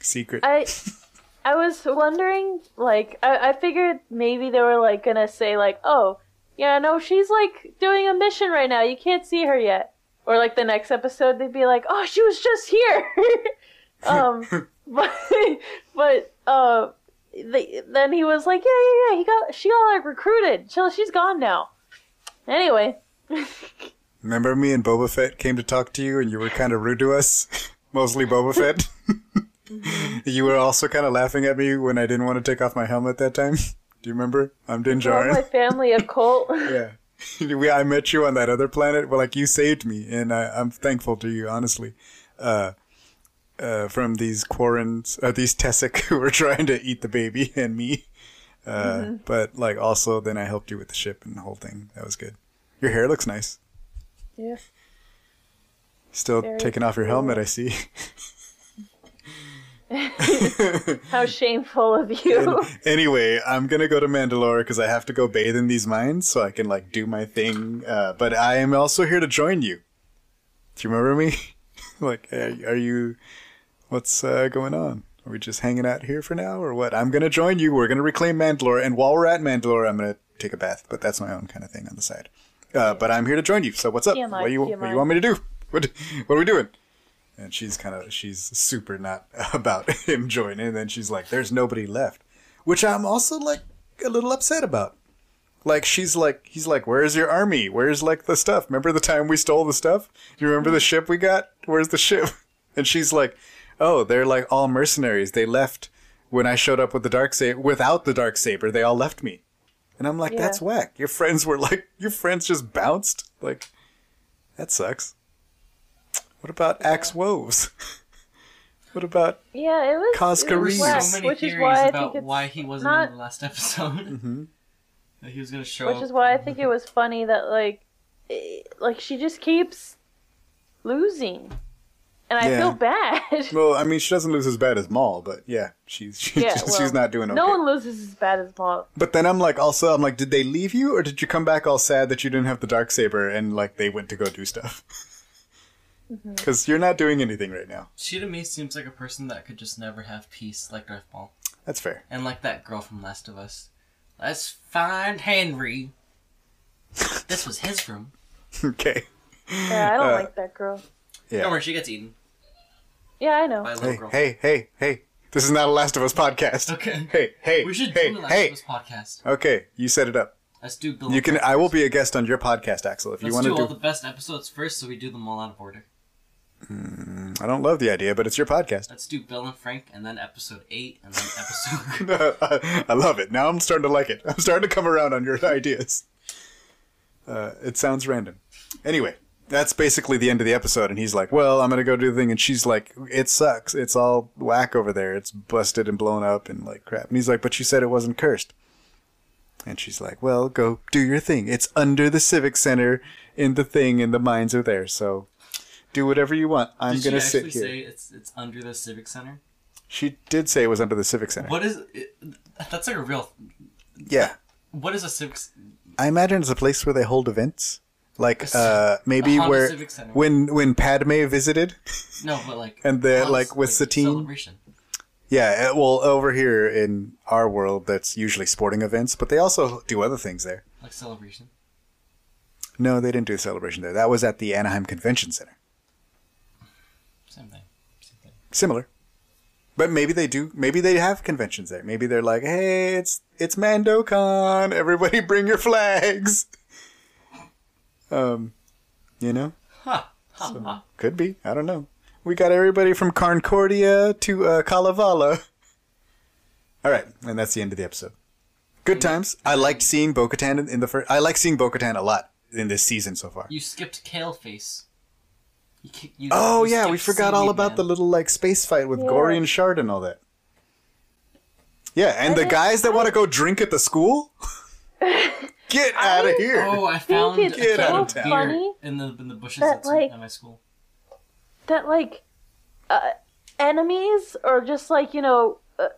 Secret. I [laughs] I was wondering, like, I, I figured maybe they were like gonna say like, oh, yeah, no, she's like doing a mission right now. You can't see her yet. Or like the next episode, they'd be like, oh, she was just here. [laughs] um, [laughs] but but uh, they, then he was like, yeah, yeah, yeah. He got she got like recruited. So she's gone now. Anyway, [laughs] Remember me and Boba Fett came to talk to you and you were kind of rude to us? Mostly Boba Fett. You were also kind of laughing at me when I didn't want to take off my helmet that time. [laughs] Do you remember? I'm Din call my family a cult. [laughs] yeah. [laughs] we, I met you on that other planet. Well, like you saved me, and I, I'm thankful to you, honestly. Uh, uh, from these Quarrens, uh, these Tessic who were trying to eat the baby and me. Uh, But like also, then I helped you with the ship and the whole thing. That was good. Your hair looks nice. yeah. Still Very taking off your helmet, cool. I see. [laughs] How shameful of you. anyway, I'm gonna go to Mandalore because I have to go bathe in these mines so I can like do my thing. Uh, but I am also here to join you. Do you remember me? [laughs] like, are, you? What's uh, going on? Are we just hanging out here for now, or what? I'm gonna join you. We're gonna reclaim Mandalore, and while we're at Mandalore, I'm gonna take a bath. But that's my own kind of thing on the side. Uh, but I'm here to join you. So what's up? TMI, what do you What do you want me to do? What What are we doing? And she's kind of she's super not [laughs] about [laughs] him joining. And then she's like, "There's nobody left," which I'm also like a little upset about. Like she's like he's like, Where's your army? Where's like the stuff? Remember the time we stole the stuff? You remember the ship we got? Where's the ship? [laughs] And she's like, Oh, they're like all mercenaries. They left when I showed up with the dark saber without the dark saber, they all left me. And I'm like, Yeah. That's whack. Your friends were like your friends just bounced? Like that sucks. What about Axe Woves? [laughs] what about Yeah, it was. Cause it was so many which is theories why I about think why he wasn't not- in the last episode. Mhm. [laughs] that he was gonna show Which up. is why I think it was funny that like, eh, like she just keeps losing, and I Yeah. feel bad. [laughs] Well, I mean, she doesn't lose as bad as Maul, but yeah, she's she's, Yeah, she's well, not doing okay. No one loses as bad as Maul. But then I'm like, also, I'm like, did they leave you, or did you come back all sad that you didn't have the dark saber and like they went to go do stuff? Mm-hmm. Because you're not doing anything right now. She to me seems like a person that could just never have peace, like Darth Maul, That's fair. and like that girl from Last of Us. Let's find Henry. [laughs] this was his room. okay. Yeah, I don't Uh, like that girl. Yeah. Don't worry, she gets eaten Yeah, I know. by a little Hey, girl. hey, hey, hey! This is not a Last of Us podcast. Okay. Hey, hey, We should hey, do a Last hey. of Us podcast. Okay, you set it up. Let's do Bill. You can. I will be a guest on your podcast, Axel, if you Let's want do to all do. the best episodes first, so we do them all out of order. I don't love the idea, but it's your podcast. Let's do Bill and Frank, and then episode eight, and then episode. [laughs] [laughs] I love it. Now I'm starting to like it. I'm starting to come around on your [laughs] ideas. Uh, it sounds random. Anyway, that's basically the end of the episode, and he's like, "Well, I'm gonna go do the thing," and she's like, "It sucks. It's all whack over there. It's busted and blown up and like crap." And he's like, "But you said it wasn't cursed." And she's like, "Well, go do your thing. It's under the civic center in the thing, and the mines are there. So do whatever you want. I'm Did gonna she sit actually here." say it's it's under the civic center? She did say it was under the civic center. What is it, that's like a real. Yeah. What is a civic? I imagine it's a place where they hold events, like uh, maybe Honda where Civic Center. when when Padme visited. No, but like [laughs] And the- like, with Satine? celebration. Yeah, uh, well, over here in our world, that's usually sporting events, but they also do other things there. like celebration. No, they didn't do a celebration there. That was at the Anaheim Convention Center. Same thing. Same thing. Similar, but maybe they do. Maybe they have conventions there. Maybe they're like, "Hey, it's it's MandoCon. Everybody, [laughs] bring your flags." Um, you know. Ha ha ha. Could be. I don't know. We got everybody from Concordia to uh, Kalevala. All right, and that's the end of the episode. Good times. I liked seeing Bo-Katan in, in the first. I like seeing Bo-Katan a lot in this season so far. You skipped Kale Face. You, ki- you, oh you yeah, we forgot all about Man. the little like space fight with Yeah. Gorian Shard and all that. Yeah, and I the guys that want to go drink at the school. [laughs] Get out of here! Oh, I think found it's a Get can out of of town. beer funny in the in the bushes that, at, like- at my school. that like uh, enemies or just like you know uh,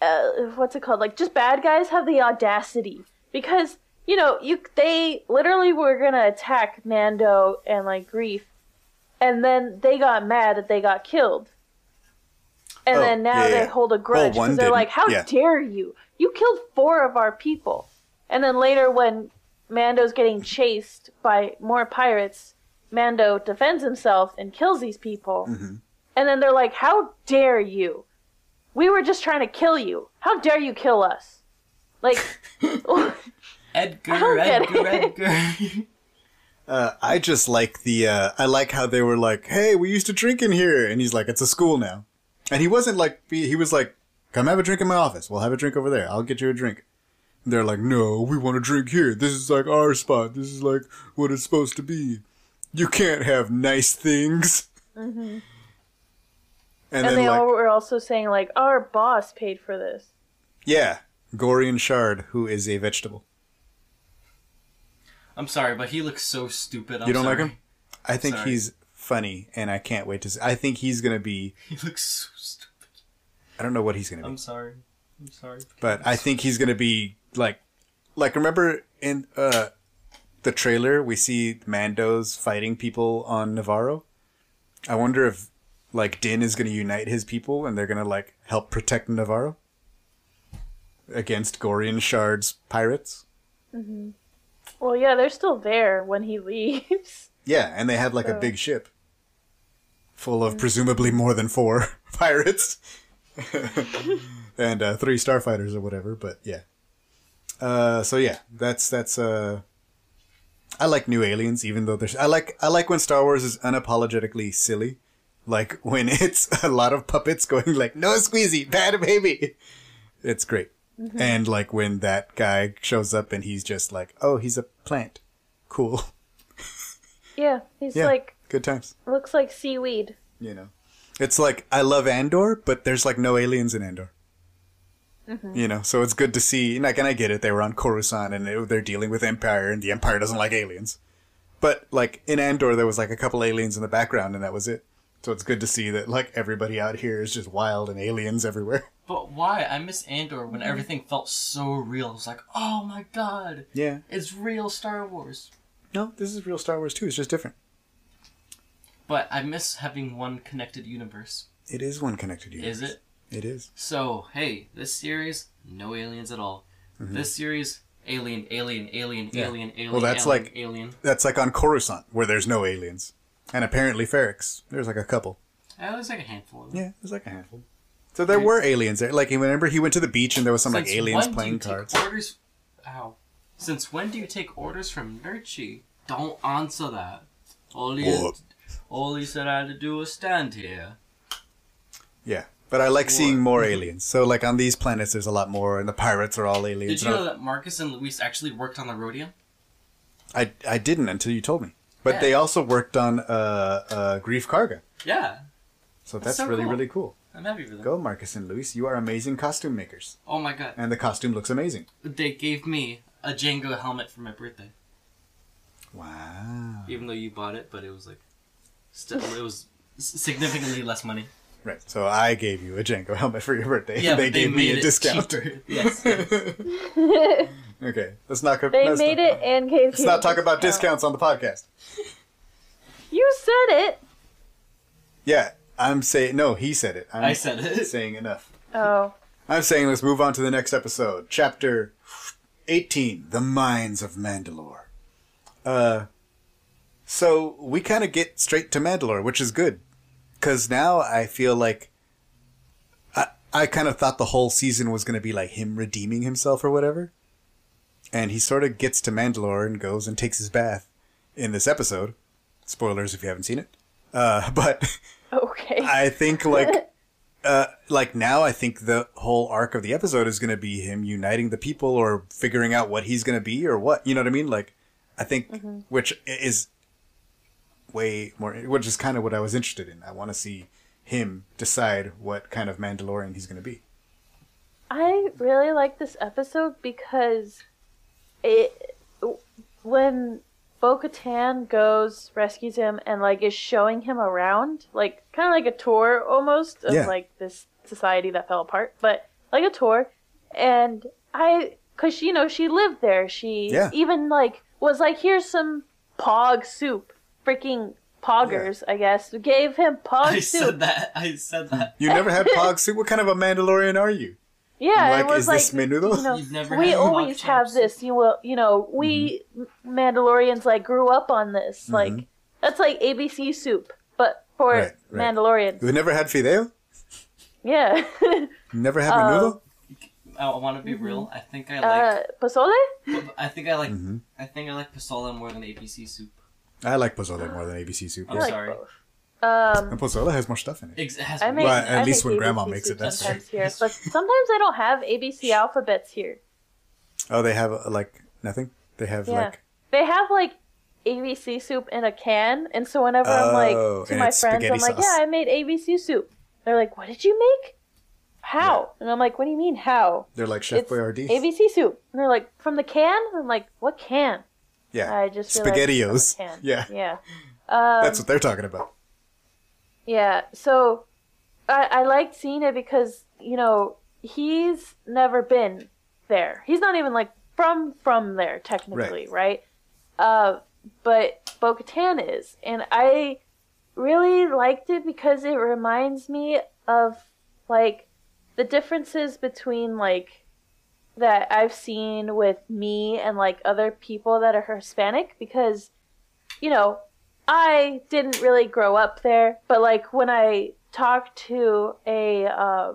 uh, what's it called like just bad guys have the audacity because you know you they literally were gonna attack Mando and like Greef and then they got mad that they got killed and Oh, then now yeah, they yeah. hold a grudge one because they're didn't, like how yeah. dare you you killed four of our people and then later when Mando's getting chased by more pirates Mando defends himself and kills these people. Mhm. And then they're like, How dare you? We were just trying to kill you. How dare you kill us? Like, [laughs] Edgar, I don't get Edgar. Edgar. [laughs] Uh, I just like the. Uh, I like how they were like, "Hey, we used to drink in here," and he's like, "It's a school now," and he wasn't like. He he was like, "Come have a drink in my office. We'll have a drink over there. I'll get you a drink." And they're like, "No, we want to drink here. This is like our spot. This is like what it's supposed to be. You can't have nice things." Mhm. And, and, then they like, all were also saying, like, Our boss paid for this. yeah, Gorian Shard, who is a vegetable. I'm sorry, but he looks so stupid. I'm you don't like him? I think Sorry. he's funny, and I can't wait to. See. I think he's gonna be. [laughs] He looks so stupid. I don't know what he's gonna be. I'm sorry. I'm sorry. but I think he's gonna be like, like remember in uh, the trailer we see Mando's fighting people on Nevarro. I wonder if like Din is gonna unite his people and they're gonna like help protect Nevarro against Gorian Shard's pirates. Well, yeah, they're still there when he leaves. [laughs] Yeah, and they have like a big ship full of presumably more than four [laughs] pirates [laughs] and uh, three starfighters or whatever. But yeah, Uh, so yeah, that's that's uh, I like new aliens, even though there's I like I like when Star Wars is unapologetically silly, like when it's a lot of puppets going like no squeezy, bad baby. It's great, Mm-hmm. and like when that guy shows up and he's just like, oh, he's a plant, cool, [laughs] Yeah, he's Yeah. like good times. looks like seaweed. You know, it's like I love Andor, but there's like no aliens in Andor. Mm-hmm. You know, so it's good to see. Like, and I get it; they were on Coruscant, and they, they're dealing with Empire, and the Empire doesn't like aliens. But like in Andor, there was like a couple aliens in the background, and that was it. So it's good to see that like everybody out here is just wild and aliens everywhere. [laughs] But why? I miss Andor when everything felt so real. It was like, oh my god, Yeah. it's real Star Wars. No, this is real Star Wars too. It's just different. But I miss having one connected universe. It is one connected universe. Is it? It is. So, hey, this series, no aliens at all. This series, alien, alien, alien, Mm-hmm. Yeah. alien, alien. Well, that's alien, like- alien. That's like on Coruscant, where there's no aliens, and apparently Ferrix. There's like a couple. Uh, there's like a handful of them. Yeah, there's like a handful. So there were aliens there. Like remember he went to the beach and there was some like Since aliens when do playing you take cards. Orders. Ow. Since when do you take orders from Nurchi? Don't answer that. All you, What? all you said I had to do was stand here. Yeah. But I like seeing more [laughs] aliens. So like on these planets there's a lot more and the pirates are all aliens. Did you know that Marcus and Luis actually worked on the Rhodium? I I didn't until you told me. But Yeah. they also worked on uh uh Greef Karga. Yeah, So That's that's, so really cool. really cool. I'm happy for them. Go Marcus and Luis, you are amazing costume makers. Oh my god. And the costume looks amazing. They gave me a Jango helmet for my birthday. Wow. Even though you bought it, but it was like. Still, it was significantly less money. Right. So I gave you a Jango helmet for your birthday. Yeah, [laughs] they but they gave me made a it discount. cheaper. [laughs] Yes. [laughs] okay. Let's not go they let's made not- it and gave Let's you not a talk about discounts on the podcast. You said it. Yeah, I'm saying no. He said it. I'm I said it. [laughs] saying enough. Oh, I'm saying let's move on to the next episode, chapter 18, The Mines of Mandalore. Uh, so we kind of get straight to Mandalore, which is good, because now I feel like I I kind of thought the whole season was going to be like him redeeming himself or whatever, and he sort of gets to Mandalore and goes and takes his bath in this episode. Spoilers if you haven't seen it. Uh, [laughs] but okay. I think like [laughs] uh like now I think the whole arc of the episode is going to be him uniting the people or figuring out what he's going to be or what. You know what I mean? Like I think Mm-hmm. which is way more which is kind of what I was interested in. I want to see him decide what kind of Mandalorian he's going to be. I really like this episode because it when Bo Katan goes, rescues him, and like is showing him around, like kind of like a tour almost of Yeah. like this society that fell apart, but like a tour. And I, cause you know she lived there, she Yeah. even like was like, here's some pog soup, freaking poggers, I guess. Gave him pog I soup. said that. I said that. You never had [laughs] Pog soup? What kind of a Mandalorian are you? Yeah, Like, it was is like this menudo? you know, we always mock have this. You will, you know, we Mm-hmm. Mandalorians like grew up on this. Like that's like ABC soup, but for Right, right. Mandalorians. You never had fideo? Yeah. [laughs] Never had Um, menudo? I want to be real. I think I uh, like. pozole? I think I like. I think I like pozole more than ABC soup. I like pozole more than ABC soup. I'm I sorry. both. Um, And pozole has more stuff in it. Ex- it has I make, Well, at I least make when Grandma ABC makes it, that's sometimes true. here, but sometimes I don't have ABC alphabets here. Oh, they have uh, like nothing. They have Yeah. like They have like ABC soup in a can, and so whenever I'm Oh, like to my friends, I'm spaghetti like, sauce. "Yeah, I made ABC soup." They're like, "What did you make? How?" And I'm like, "What do you mean how?" they're like Chef It's Boyardee. ABC soup. And they're like, "From the can?" I'm like, "What can?" yeah, I just Spaghettios. it's can. [laughs] Yeah. yeah. Um, that's what they're talking about. Yeah, so I, I liked seeing it because, you know, he's never been there. He's not even like from from there technically, right? Uh but Bo Katan is. And I really liked it because it reminds me of like the differences between like that I've seen with me and like other people that are Hispanic because you know, I didn't really grow up there, but like when I talk to a uh,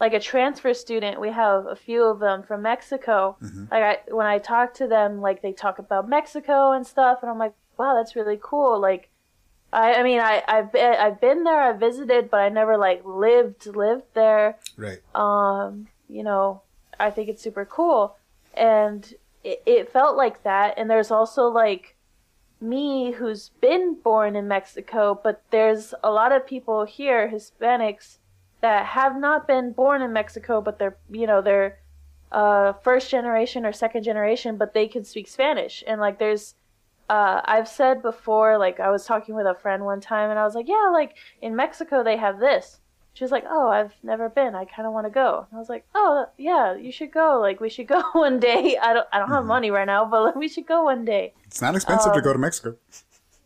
like a transfer student. We have a few of them from Mexico. Mhm. Like I, when I talk to them, like they talk about Mexico and stuff, and I'm like, wow, that's really cool. Like, I, I mean, I, I've been, I've been there, I've visited, but I never like lived, lived there. Right. Um, you know, I think it's super cool, and it, it felt like that. And there's also like me who's been born in Mexico, but there's a lot of people here, Hispanics, that have not been born in Mexico, but they're you know they're uh, first generation or second generation, but they can speak Spanish. And like there's uh, I've said before, like I was talking with a friend one time, and I was like, yeah, like in Mexico they have this. She was like, oh, I've never been. I kind of want to go. And I was like, oh, yeah, you should go. Like we should go [laughs] one day. I don't I don't have Mhm. money right now, but like, we should go one day. It's not expensive to Um, go to Mexico.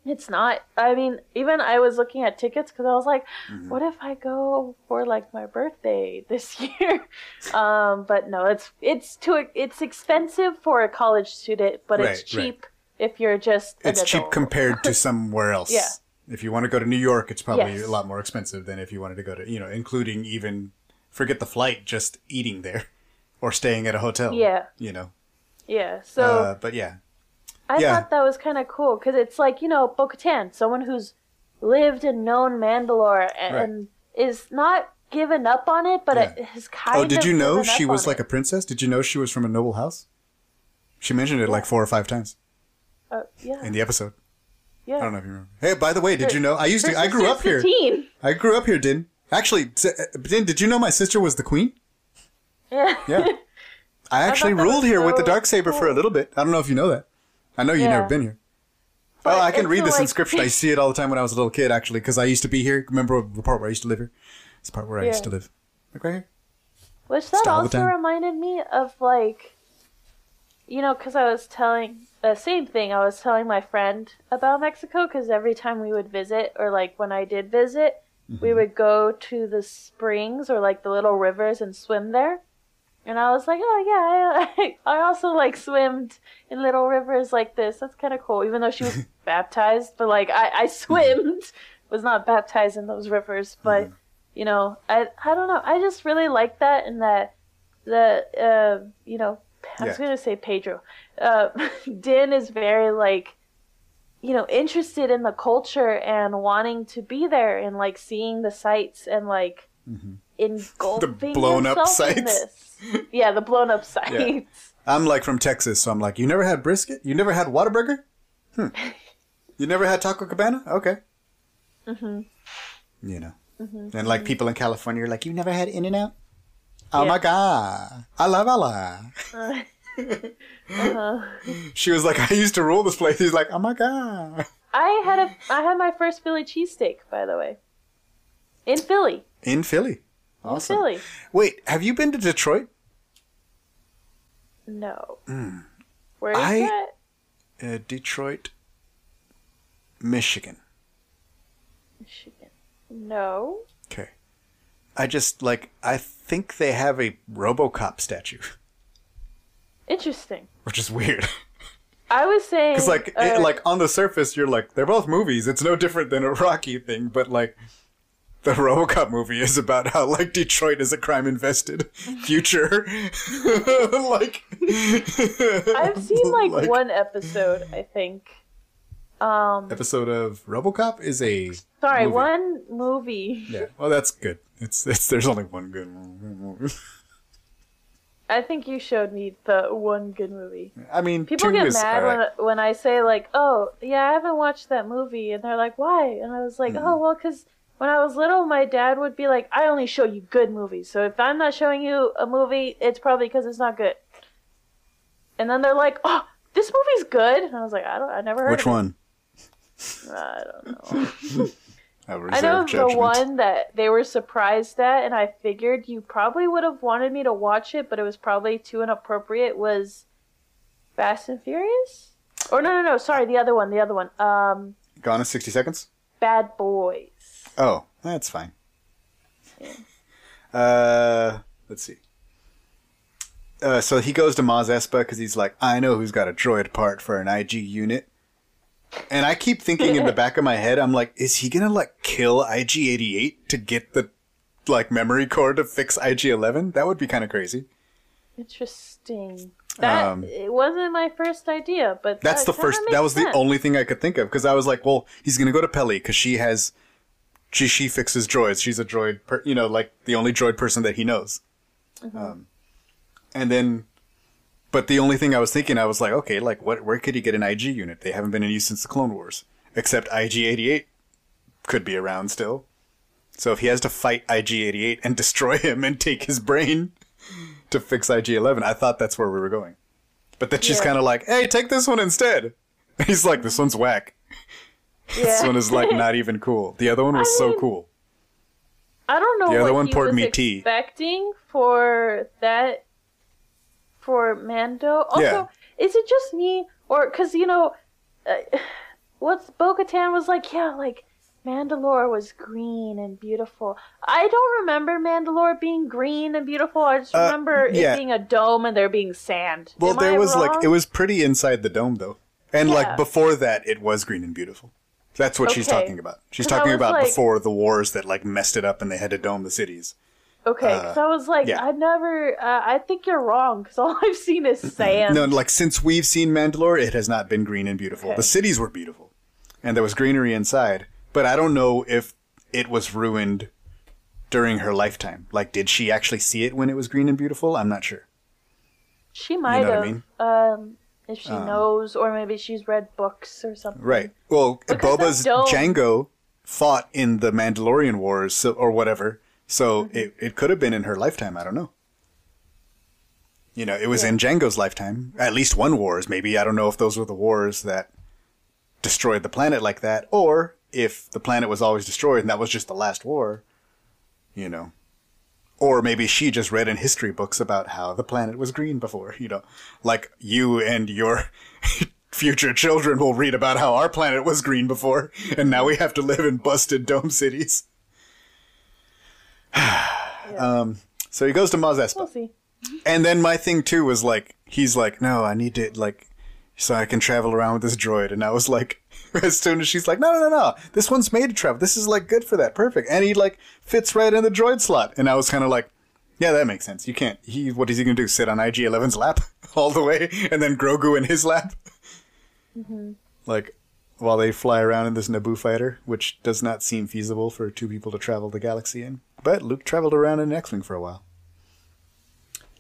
It's not. I mean, even I was looking at tickets because I was like, Mhm. what if I go for like my birthday [laughs] this year? um, but no, it's it's too it's expensive for a college student, but Right, it's right. cheap if you're just. It's cheap compared to [laughs] somewhere else. Yeah. If you want to go to New York, it's probably Yes. a lot more expensive than if you wanted to go to, you know, including even forget the flight, just eating there [laughs] or staying at a hotel. Yeah. You know. Yeah. So uh, but yeah. I yeah. thought that was kind of cool because it's like you know Bo-Katan, someone who's lived and known Mandalore and, Right. is not given up on it, but Yeah. it has kind of. Oh, did you know she was like it. a princess? Did you know she was from a noble house? She mentioned it like four or five times Uh, yeah. in the episode. Yeah. I don't know if you remember. Hey, by the way, did you know I used to I grew up here. I grew up here, Din. Actually, uh, Din, did you know my sister was the queen? Yeah. Yeah. [laughs] I actually that ruled here with the dark saber for a little bit. I don't know if you know that. I know you've Yeah. never been here. But oh, I can read this like- inscription. I [laughs] see it all the time when I was a little kid, actually, because I used to be here. Remember the part where I used to live here? It's the part where I used to live. Like right here. Which that Just all the also reminded me of like, you know, because I was telling the same thing. I was telling my friend about Mexico because every time we would visit, or like when I did visit, we Mhm. would go to the springs or like the little rivers and swim there. And I was like, oh yeah, I, [laughs] I also like swimmed in little rivers like this. That's kind of cool. Even though she was [laughs] baptized, but like I, I swimmed, was not baptized in those rivers. But Mhm. you know, I I don't know. I just really like that and that the uh you know I was Yeah. gonna say Pedro. Uh, [laughs] Din is very like you know interested in the culture and wanting to be there and like seeing the sights and like Mhm. engulfing [laughs] the blown up sights? [laughs] Yeah, the blown up sights. I'm like from Texas, so I'm like, you never had brisket? You never had Whataburger? Hmm. You never had Taco Cabana? Okay. hmm You know. hmm And like people in California are like, you never had In and Out? Oh Yeah. my god. I love Allah. Uh, [laughs] uh-huh. She was like, [laughs] I used to rule this place. He's like, oh my god. I had a I had my first Philly cheesesteak, by the way. In Philly. In Philly. Awesome. In Philly. Wait, have you been to Detroit? No. Mm. Where is I- that? Uh, Detroit, Michigan. Michigan. No. Okay. I just like I think they have a RoboCop statue, Interesting. which is weird. I was saying Because like uh, it, like on the surface, you're like they're both movies. It's no different than a Rocky thing, but like the RoboCop movie is about how like Detroit is a crime infested [laughs] future. [laughs] like I've seen [laughs] like, one episode, I think. Um episode of RoboCop is a sorry, movie. one movie. yeah. Well, that's good. It's it's there's only one good movie. [laughs] I think you showed me the one good movie. I mean, People get mad when when I say like, "Oh, yeah, I haven't watched that movie," and they're like, "Why?" And I was like, Mhm. "Oh, well, because when I was little, my dad would be like, I only show you good movies. So if I'm not showing you a movie, it's probably because it's not good." And then they're like, "Oh, this movie's good," and I was like, "I don't, I never heard Which one? I don't know. [laughs] I, I know judgment. the one that they were surprised at, and I figured you probably would have wanted me to watch it, but it was probably too inappropriate. Was Fast and Furious? Or no, no, no. Sorry, the other one. The other one. Um, Gone in sixty seconds. Bad Boys. Oh, that's fine. Uh, let's see. Uh, so he goes to Mos Espa because he's like, I know who's got a droid part for an IG unit. And I keep thinking in the back of my head, I'm like, is he gonna like kill IG88 to get the like memory core to fix IG11. That would be kind of crazy. Interesting. That Um, it wasn't my first idea, but That's that the first. That was the only thing I could think of because I was like, well, he's gonna go to Peli because she has, she she fixes droids. She's a droid, per, you know, like the only droid person that he knows. Mm-hmm. Um, and then, but the only thing I was thinking, I was like, okay, like what? Where could he get an IG unit? They haven't been in use since the Clone Wars, except IG88 could be around still. So if he has to fight IG88 and [laughs] destroy him and take his brain [laughs] to fix IG11, I thought that's where we were going. But then she's Yeah. kind of like, "Hey, take this one instead." [laughs] He's like, "This one's whack. This one is like not even cool. The other one was so mean, cool." I don't know The other what one poured was me tea. expecting for that for Mando. Also, Yeah. is it just me or because you know uh, what's Bo-Katan was like? Yeah, like Mandalore was green and beautiful. I don't remember Mandalore being green and beautiful. I just Uh, remember yeah. it being a dome and there being sand. Well, Am there I was like it was pretty inside the dome though, and Yeah. like before that, it was green and beautiful. That's what she's talking about. She's talking about like- before the wars that like messed it up and they had to dome the cities. Okay, uh, because I was like, yeah. I never. Uh, I think you're wrong because all [laughs] I've seen is sand. No, like since we've seen Mandalore, it has not been green and beautiful. Okay. The cities were beautiful, and there was greenery inside. But I don't know if it was ruined during her lifetime. Like, did she actually see it when it was green and beautiful? I'm not sure. She might what I have, mean? um, if she Um, knows, or maybe she's read books or something. Right. Well, Because Boba's Jango fought in the Mandalorian Wars so, or whatever. So Mm-hmm. it, it could have been in her lifetime. I don't know. You know, it was Yeah. in Jango's lifetime. At least one wars, maybe. I don't know if those were the wars that destroyed the planet like that, or if the planet was always destroyed and that was just the last war. You know. Or maybe she just read in history books about how the planet was green before, you know. Like you and your [laughs] future children will read about how our planet was green before, and now we have to live in busted dome cities. [sighs] um, so he goes to Mos Espa. We'll see. And then my thing too was like, he's like, no, I need to like, so I can travel around with this droid. And I was like, [laughs] as soon as she's like, no, no, no, no, this one's made to travel. This is like good for that, perfect. And he like fits right in the droid slot. And I was kind of like, yeah, that makes sense. You can't. He, what is he gonna do? Sit on IG 11's lap [laughs] all the way, and then Grogu in his lap, like while they fly around in this Naboo fighter, which does not seem feasible for two people to travel the galaxy in. But Luke traveled around in an X-wing for a while.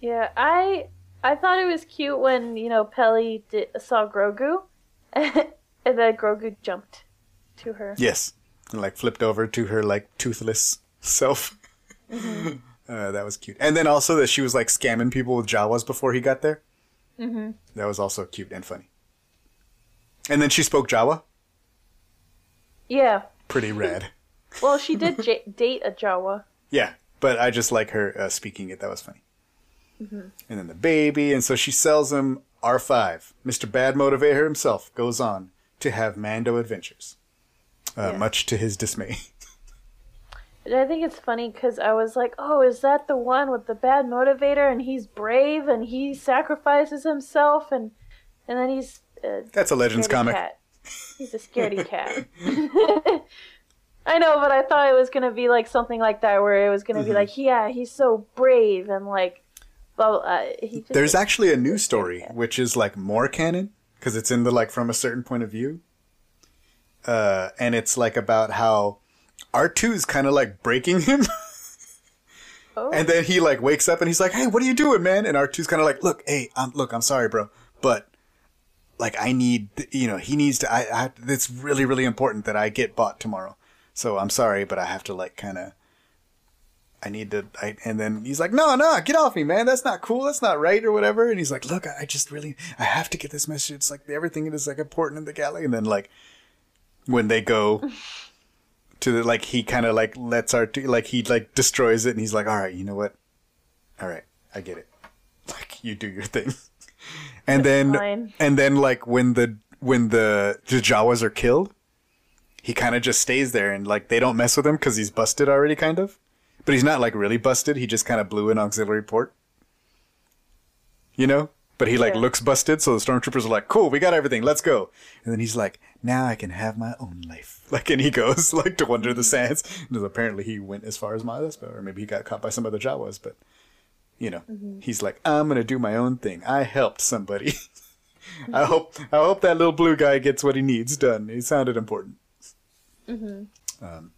Yeah, I I thought it was cute when you know Peli did, saw Grogu, [laughs] and then Grogu jumped to her. Yes, and like flipped over to her like toothless self. [laughs] uh, that was cute. And then also that she was like scamming people with Jawas before he got there. Mm-hmm. That was also cute and funny. And then she spoke Jawa. Yeah. Pretty rad. [laughs] Well, she did j- date a Jawa. Yeah, but I just like her uh, speaking it. That was funny. And then the baby, and so she sells him R5. Mr. Bad Motivator himself goes on to have Mando adventures, uh, Yeah. much to his dismay. [laughs] And I think it's funny because I was like, oh, is that the one with the bad motivator and he's brave and he sacrifices himself and and then he's uh, That's a Legends comic. cat. He's a scaredy cat. [laughs] [laughs] I know, but I thought it was gonna be like something like that, where it was gonna Mm-hmm. be like, yeah, he's so brave and like, well, uh, he There's actually a new story, which is like more canon because it's in the like from a certain point of view, uh, and it's like about how R 2 is kind of like breaking him, [laughs] oh, and then he like wakes up and he's like, "Hey, what are you doing, man?" And R 2's kind of like, "Look, hey, I'm look, I'm sorry, bro, but like I need, you know, he needs to. I, I it's really, really important that I get bought tomorrow. So I'm sorry, but I have to like kind of." I need to, I, and then he's like, no, no, get off me, man. That's not cool. That's not right or whatever. And he's like, look, I just really, I have to get this message. It's like everything is like important in the galley. And then like when they go [laughs] to the, like, he kind of like lets our, like he like destroys it and he's like, all right, you know what? All right. I get it. Like you do your thing. And then, fine. and then like when the, when the, the Jawas are killed, he kind of just stays there and like they don't mess with him because he's busted already kind of but he's not like really busted he just kind of blew an auxiliary port you know But he like Yeah. looks busted, so the stormtroopers are like, "Cool, we got everything. Let's go." And then he's like, "Now I can have my own life." [laughs] Like, and he goes [laughs] like to wander the mm-hmm. sands. Because apparently he went as far as Maz or maybe he got caught by some other Jawas. But you know, he's like, "I'm gonna do my own thing. I helped somebody. [laughs] I hope I hope that little blue guy gets what he needs done. He sounded important." Um,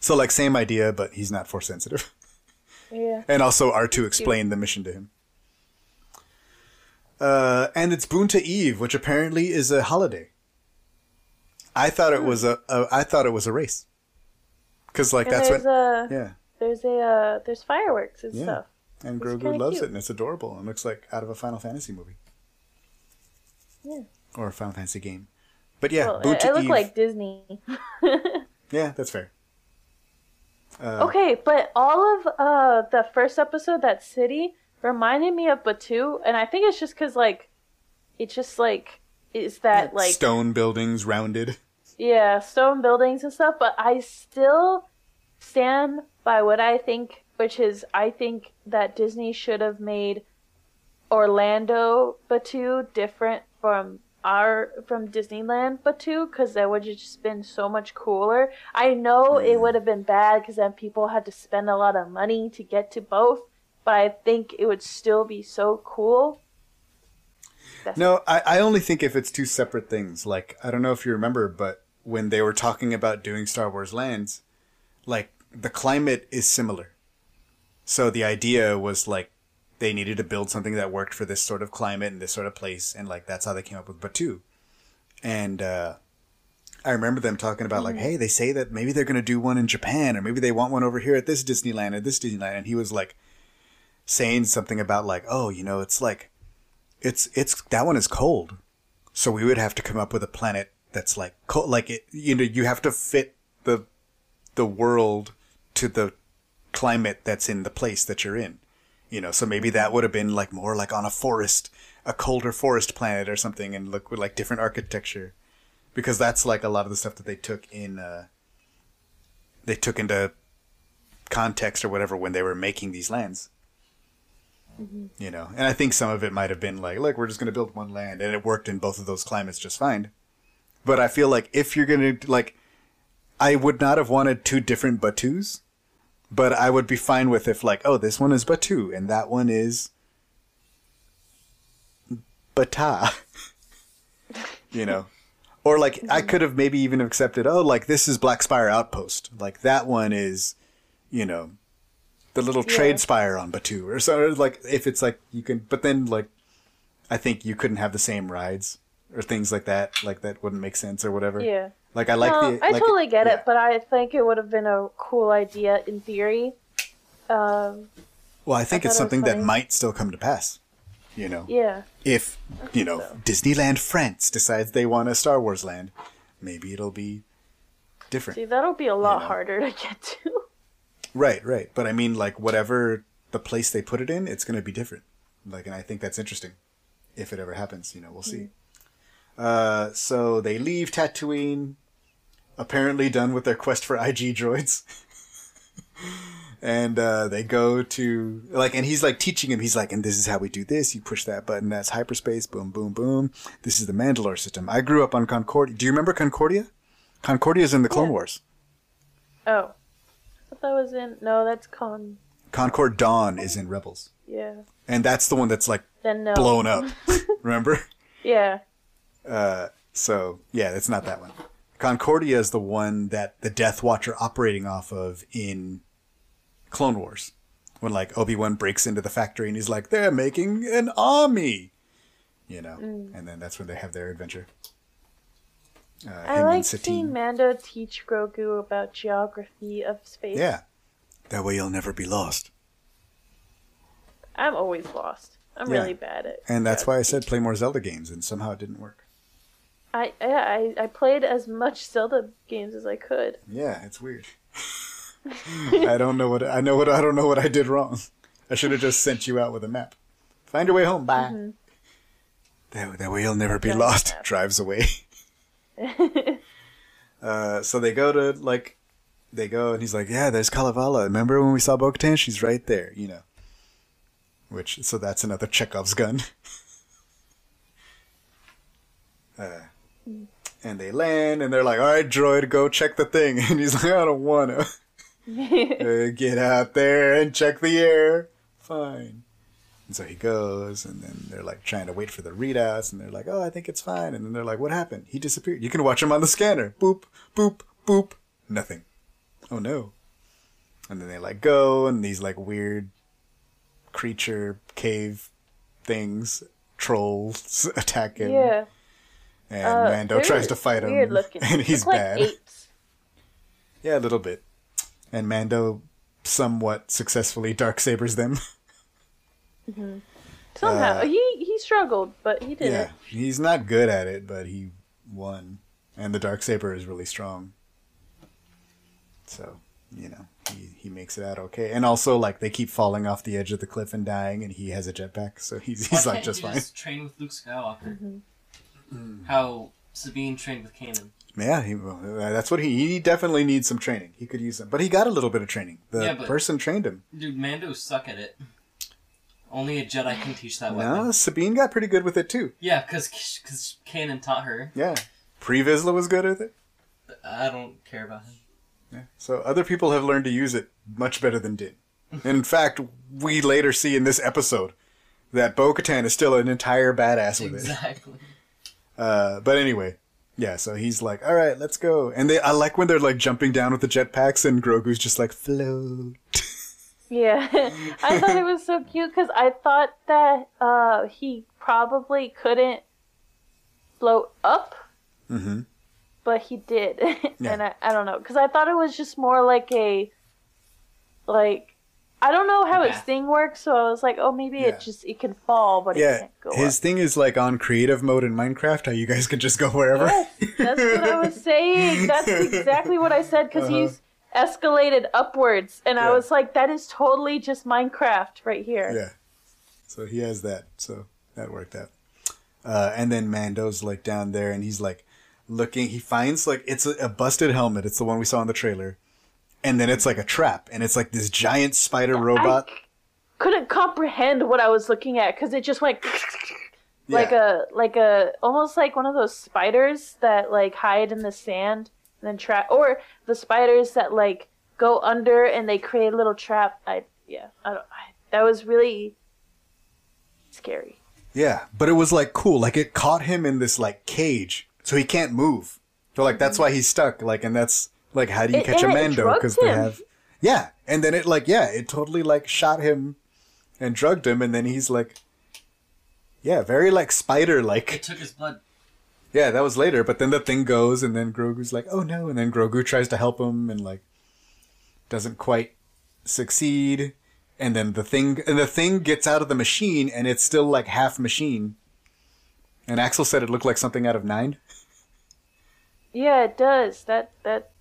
so like same idea, but he's not force sensitive. Yeah. And also R2 explained the mission to him. Uh, and it's Boonta Eve, which apparently is a holiday. I thought it was a, a I thought it was a race. Cause like And that's what a yeah. there's a uh, there's fireworks and Yeah. stuff. And It's Grogu loves cute. it and it's adorable and looks like out of a Final Fantasy movie. Yeah. Or a Final Fantasy game. But yeah, well, Boonta I, I look Eve. like Disney. [laughs] Yeah, that's fair. Uh, okay, but all of uh the first episode, that city, reminded me of Batuu, and I think it's just because like, it's just like is that like stone buildings rounded. yeah stone buildings and stuff. But I still stand by what I think, which is I think that Disney should have made Orlando Batuu different from our from Disneyland Batuu because that would have just been so much cooler. I know it mm. would have been bad because then people had to spend a lot of money to get to both, but I think it would still be so cool. That's- No, I, I only think if it's two separate things. Like, I don't know if you remember, but when they were talking about doing Star Wars lands, like, the climate is similar. So the idea was, like, they needed to build something that worked for this sort of climate and this sort of place, and, like, that's how they came up with Batuu. And, uh, I remember them talking about, like, hey, they say that maybe they're going to do one in Japan, or maybe they want one over here at this Disneyland, or this Disneyland. And he was, like, saying something about, like, oh, you know, it's like, it's it's that one is cold so we would have to come up with a planet that's like cold like it you know you have to fit the the world to the climate that's in the place that you're in. You know so maybe that would have been like more like on a forest a colder forest planet or something and look with like different architecture. Because that's like a lot of the stuff that they took in uh they took into context or whatever when they were making these lands. You know and i think some of it might have been like look we're just going to build one land and it worked in both of those climates just fine. But i feel like if you're going to like i would not have wanted two different Batuus but i would be fine with if like oh this one is Batuu and that one is bata [laughs] you know or like i could have maybe even accepted oh like this is black spire outpost like that one is you know the little Yeah. trade spire on Batuu or so like if it's like you can but then like I think you couldn't have the same rides or things like that like that wouldn't make sense or whatever. Yeah. Like I like no, the I like, totally get yeah. it, but I think it would have been a cool idea in theory. Um, Well, I think I it's thought it something that might still come to pass. You know. yeah. If, you know, so. Disneyland France decides they want a Star Wars land, maybe it'll be different. See, that'll be a lot know. harder to get to. Right, right. But I mean, like, whatever the place they put it in, it's going to be different. Like, and I think that's interesting. If it ever happens, you know, we'll see. Uh, so they leave Tatooine, apparently done with their quest for IG droids. [laughs] and uh, they go to like, and he's like teaching him. He's like, and this is how we do this. You push that button. That's hyperspace. Boom, boom, boom. This is the Mandalore system. I grew up on Concordia. Do you remember Concordia? Concordia's in the Clone Yeah. Wars. Oh. I thought that was in. No, that's con. Concord Dawn is in Rebels. Yeah. and that's the one that's like no. blown up. [laughs] Remember? Yeah. Uh, so yeah, it's not that one. Concordia is the one that the Death Watcher operating off of in Clone Wars, when like Obi Wan breaks into the factory and he's like, "They're making an army," you know, Mm. and then that's when they have their adventure. Uh, I like seeing Mando teach Grogu about geography of space. Yeah, that way you'll never be lost. I'm always lost. I'm Yeah. really bad at. And that's why I said play more Zelda games, and somehow it didn't work. I, I I played as much Zelda games as I could. Yeah, it's weird. [laughs] I don't know what I know what I don't know what I did wrong. I should have just sent you out with a map. Find your way home. Bye. That, that way you'll never be lost. Drives away. [laughs] Uh, so they go to like, they go and he's like, yeah, there's Kalevala. Remember when we saw Bo-Katan? She's right there. You know. Which so that's another Chekhov's gun. [laughs] Uh, and they land, and they're like, "All right, droid, go check the thing." [laughs] And he's like, "I don't wanna." [laughs] Uh, get out there and check the air. Fine. And so he goes, and then they're like trying to wait for the readouts, and they're like, "Oh, I think it's fine." And then they're like, "What happened? He disappeared." You can watch him on the scanner. Boop, boop, boop. Nothing. Oh no. And then they like go, and these like weird creature cave things, trolls [laughs] attack him, yeah. And Uh, Mando tries to fight him, Weird looking. [laughs] and he's Look like bad. apes. Yeah, a little bit. And Mando somewhat successfully dark sabers them. [laughs] Somehow Uh, he he struggled, but he did yeah, it. he's not good at it, but he won. And the dark saber is really strong. So, you know, he he makes it out okay. And also like they keep falling off the edge of the cliff and dying and he has a jetpack, so he's he's Why like can't just you fine. Just train with Luke Skywalker. Mm-hmm. How Sabine trained with Kanan. Yeah, he, well, uh, that's what he he definitely needs some training. He could use some, but he got a little bit of training. The Yeah, person trained him. Dude, Mandos suck at it. Only a Jedi can teach that weapon. No, Sabine got pretty good with it too. Yeah, because because Kanan taught her. Yeah, Pre Vizsla was good with it. I don't care about him. Yeah. So other people have learned to use it much better than Din. In fact, we later see in this episode that Bo Katan is still an entire badass with it. Exactly. Uh, but anyway, yeah. So he's like, "All right, let's go." And they, I like when they're like jumping down with the jetpacks, and Grogu's just like float. Yeah, [laughs] I thought it was so cute because I thought that uh, he probably couldn't float up, mm-hmm. but he did, [laughs] Yeah. and I, I don't know because I thought it was just more like a like I don't know how its Yeah. thing works, so I was like, oh, maybe Yeah. it just it can fall, but it Yeah, can't go his up. thing is like on creative mode in Minecraft, how you guys can just go wherever. Yes, that's what I was saying. [laughs] That's exactly what I said because Uh-huh. he's escalated upwards, and I was like, that is totally just Minecraft right here. Yeah. So he has that. So that worked out. Uh, and then Mando's like down there and he's like looking. He finds like it's a, a busted helmet. It's the one we saw in the trailer. And then it's like a trap. And it's like this giant spider robot. I couldn't comprehend what I was looking at because it just went like Yeah. a like a almost like one of those spiders that like hide in the sand and then trap, or the spiders that like go under and they create a little trap. I yeah, I don't. I, that was really scary. Yeah. But it was like cool. Like it caught him in this like cage. So he can't move. So like that's mm-hmm. why he's stuck. Like, and that's like, how do you It- catch a Mando? Because they have. Yeah. And then it like, yeah, it totally like shot him and drugged him. And then he's like, yeah, very like spider like. It took his blood. Yeah, that was later, but then the thing goes, and then Grogu's like, "Oh no!" and then Grogu tries to help him, and like doesn't quite succeed, and then the thing and the thing gets out of the machine, and it's still like half machine. And Axel said it looked like something out of Nine. Yeah, it does. That that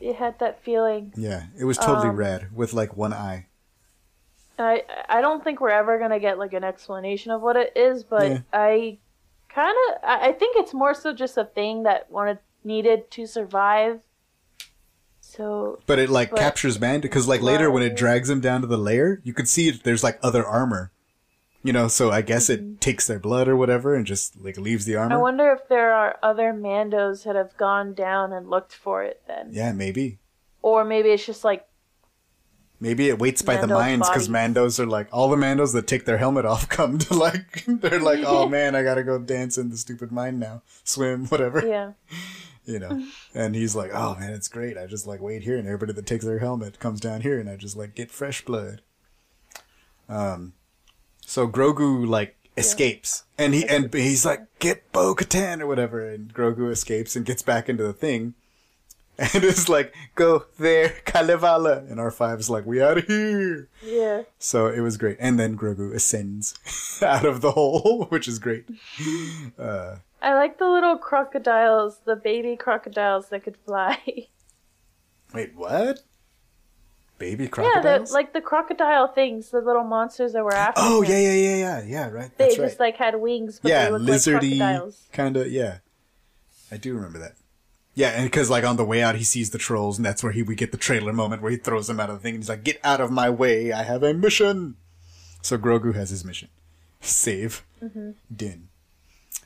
it had that feeling. Yeah, it was totally Um, red with like one eye. I I don't think we're ever gonna get like an explanation of what it is, but Yeah. I kind of I think it's more so just a thing that wanted needed to survive. So But it like But- captures Mando because like later when it drags him down to the lair, you can see there's like other armor. You know, so I guess it takes their blood or whatever and just like leaves the Mm-hmm. I wonder if there are other Mandos that have gone down and looked for it then, yeah, maybe. or maybe it's just like Maybe it waits by the mines because. Mandos are like all the Mandos that take their helmet off [laughs] come to like [laughs] they're like oh [laughs] man I gotta go dance in the stupid mine now swim whatever yeah. you know and he's like oh man it's great I just like wait here and everybody that takes their helmet comes down here and I just like get fresh blood. Um, so Grogu like escapes and he and he's like get Bo Katan or whatever and Grogu escapes and gets back into the thing. [laughs] And is like, go there, Kalevala. And R5's like, we out of here. Yeah. So it was great. And then Grogu ascends [laughs] out of the hole, [laughs] which is great. Uh, I like the little crocodiles, the baby crocodiles that could fly. wait, what? Baby yeah, crocodiles? the, like the crocodile things, the little monsters that were after oh, him. yeah, yeah, yeah, yeah. Yeah, right. They That's just right. like had wings, but yeah, they looked lizardy, like crocodiles. kind of, yeah. I do remember that. Yeah, and because like on the way out, he sees the trolls, and that's where he we get the trailer moment where he throws them out of the thing, and he's like, "Get out of my way! I have a mission." So Grogu has his mission: [laughs] save Mm-hmm. Din.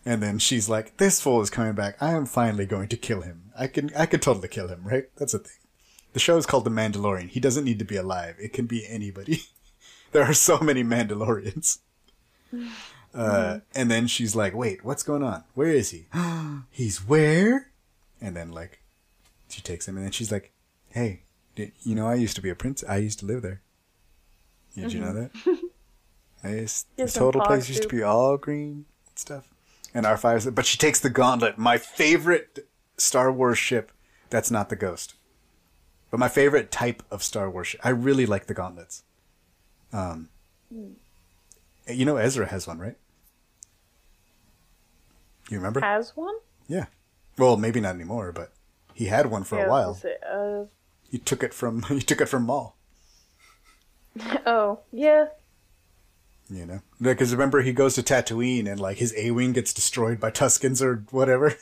And then she's like, "This fool is coming back. I am finally going to kill him. I can, I can totally kill him, right? That's a thing. The show is called The Mandalorian. He doesn't need to be alive. It can be anybody. [laughs] there are so many Mandalorians. [sighs] Uh, and then she's like, "Wait, what's going on? Where is he? [gasps] He's where?" And then like, she takes him, and then she's like, "Hey, did, you know I used to be a prince. I used to live there. Did you know that? [laughs] I used, the total place used to be all green and stuff." And our fires, but she takes the gauntlet. My favorite Star Wars ship. That's not the Ghost, but my favorite type of Star Wars. I really like the gauntlets. Um, you know Ezra has one, right? You remember? Has one? Yeah. Well, maybe not anymore, but he had one for Yeah, a while. was gonna He took it from [laughs] he took it from Maul. uh, [laughs] oh, yeah. You know, because remember he goes to Tatooine and like his A wing gets destroyed by Tuskens or whatever,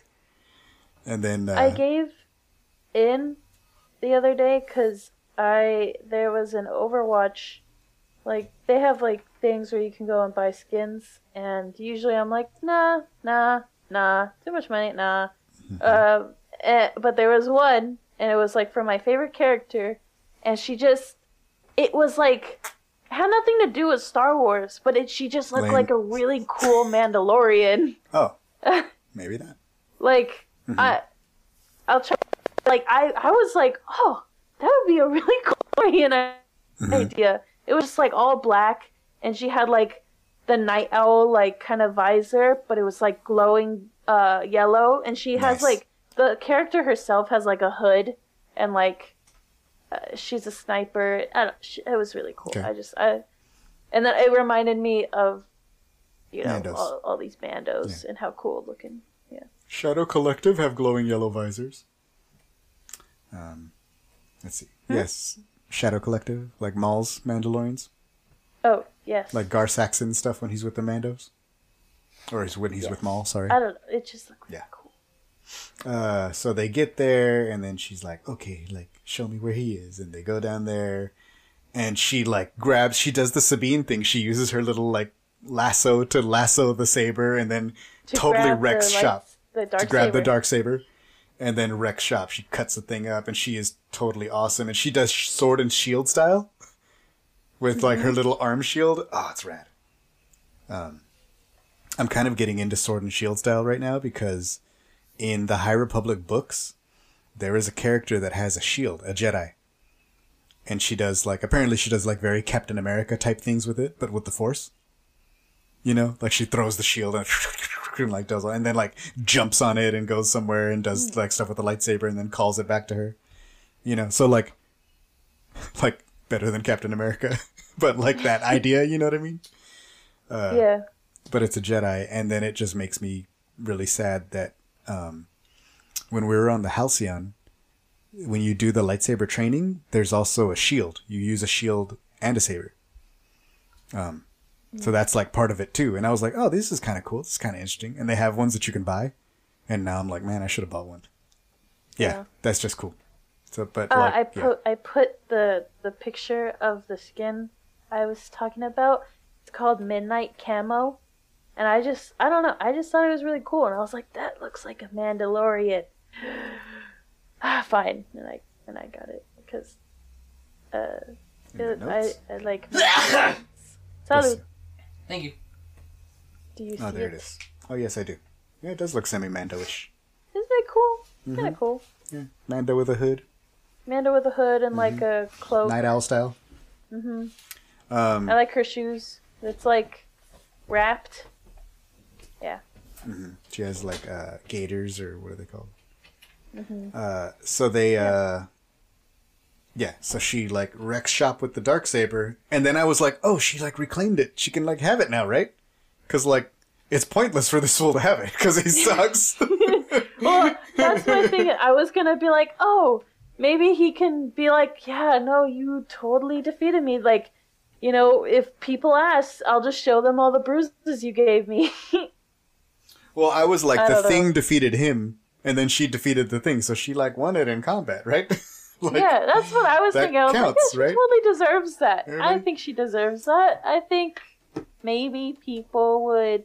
[laughs] and then uh, I gave in the other day because I there was an Overwatch, like they have like things where you can go and buy skins, and usually I'm like nah nah nah too much money nah, uh, [laughs] eh, but there was one and it was like for my favorite character, and she just it was like had nothing to do with Star Wars, but it she just looked Lame. like a really cool Mandalorian. oh [laughs] maybe not. Like Mhm. I, I'll try. Like I, I was like, oh, that would be a really [laughs] cool Korean Mhm. idea. It was just like all black, and she had like the night owl like kind of visor, but it was like glowing uh yellow, and she has like the character herself has like a hood, and like uh, she's a sniper. I don't, she, it was really cool. Okay. I just I, and then it reminded me of, you know, Mandos. all, all these bandos and how cool looking. Yeah. Shadow Collective have glowing yellow visors. Um, let's see. Hmm? Yes, Shadow Collective, like Maul's Mandalorians, Oh yes. like Gar Saxon stuff when he's with the Mandos, or he's when he's with Yes. Maul. Sorry. I don't know. It just really Yeah. cool. Uh, so they get there, and then she's like, "Okay, like, show me where he is." And they go down there, and she like grabs. She does the Sabine thing. She uses her little like lasso to lasso the saber, and then To totally wrecks the shop The dark to grab the dark saber, and then wrecks shop. She cuts the thing up, and she is totally awesome. And she does sword and shield style with like Mm-hmm. her little arm shield. Oh, it's rad. Um, I'm kind of getting into sword and shield style right now because in the High Republic books, there is a character that has a shield, a Jedi. And she does like apparently she does like very Captain America type things with it, but with the Force. You know, like she throws the shield and [laughs] like does and then like jumps on it and goes somewhere and does like stuff with the lightsaber and then calls it back to her. You know, so like [laughs] like better than Captain America, [laughs] but like that idea, you know what I mean? Uh, yeah. but it's a Jedi, and then it just makes me really sad that um, when we were on the Halcyon, when you do the lightsaber training, there's also a shield. You use a shield and a saber. Um, so that's like part of it too. And I was like, oh, this is kind of cool. This is kind of interesting. And they have ones that you can buy. And now I'm like, man, I should have bought one. Yeah, Yeah. that's just cool. So, but Uh, like, I yeah. put I put the the picture of the skin I was talking about. It's called Midnight Camo, and I just I don't know. I just thought it was really cool, and I was like, that looks like a Mandalorian. [sighs] ah, fine, and I and I got it because uh, it, I? I like. [laughs] Salud. Thank you. Do you see Oh, there it? it is. Oh, yes, I do. Yeah, it does look semi-Mando-ish. Isn't that cool? Kind Mhm. of cool. Yeah, Mando with a hood, Mando with a hood and like a cloak. night owl style. Mm-hmm. Um, I like her shoes. It's like wrapped. Yeah. Mm-hmm. She has like uh, gators or what are they called? Mm-hmm. Uh, so they, uh, yeah. So she like wrecks shop with the dark saber, and then I was like, oh, she like reclaimed it. She can like have it now, right? Because like it's pointless for this fool to have it because he sucks. [laughs] [laughs] well, that's my thing. I was gonna be like, oh, maybe he can be like, yeah, no, you totally defeated me. Like, you know, if people ask, I'll just show them all the bruises you gave me. [laughs] well, I was like, I the know. thing defeated him, and then she defeated the thing, so she like won it in combat, right? [laughs] like, yeah, that's what I was thinking. I was like, counts, yeah, she right? totally deserves that. I think she deserves that. I think maybe people would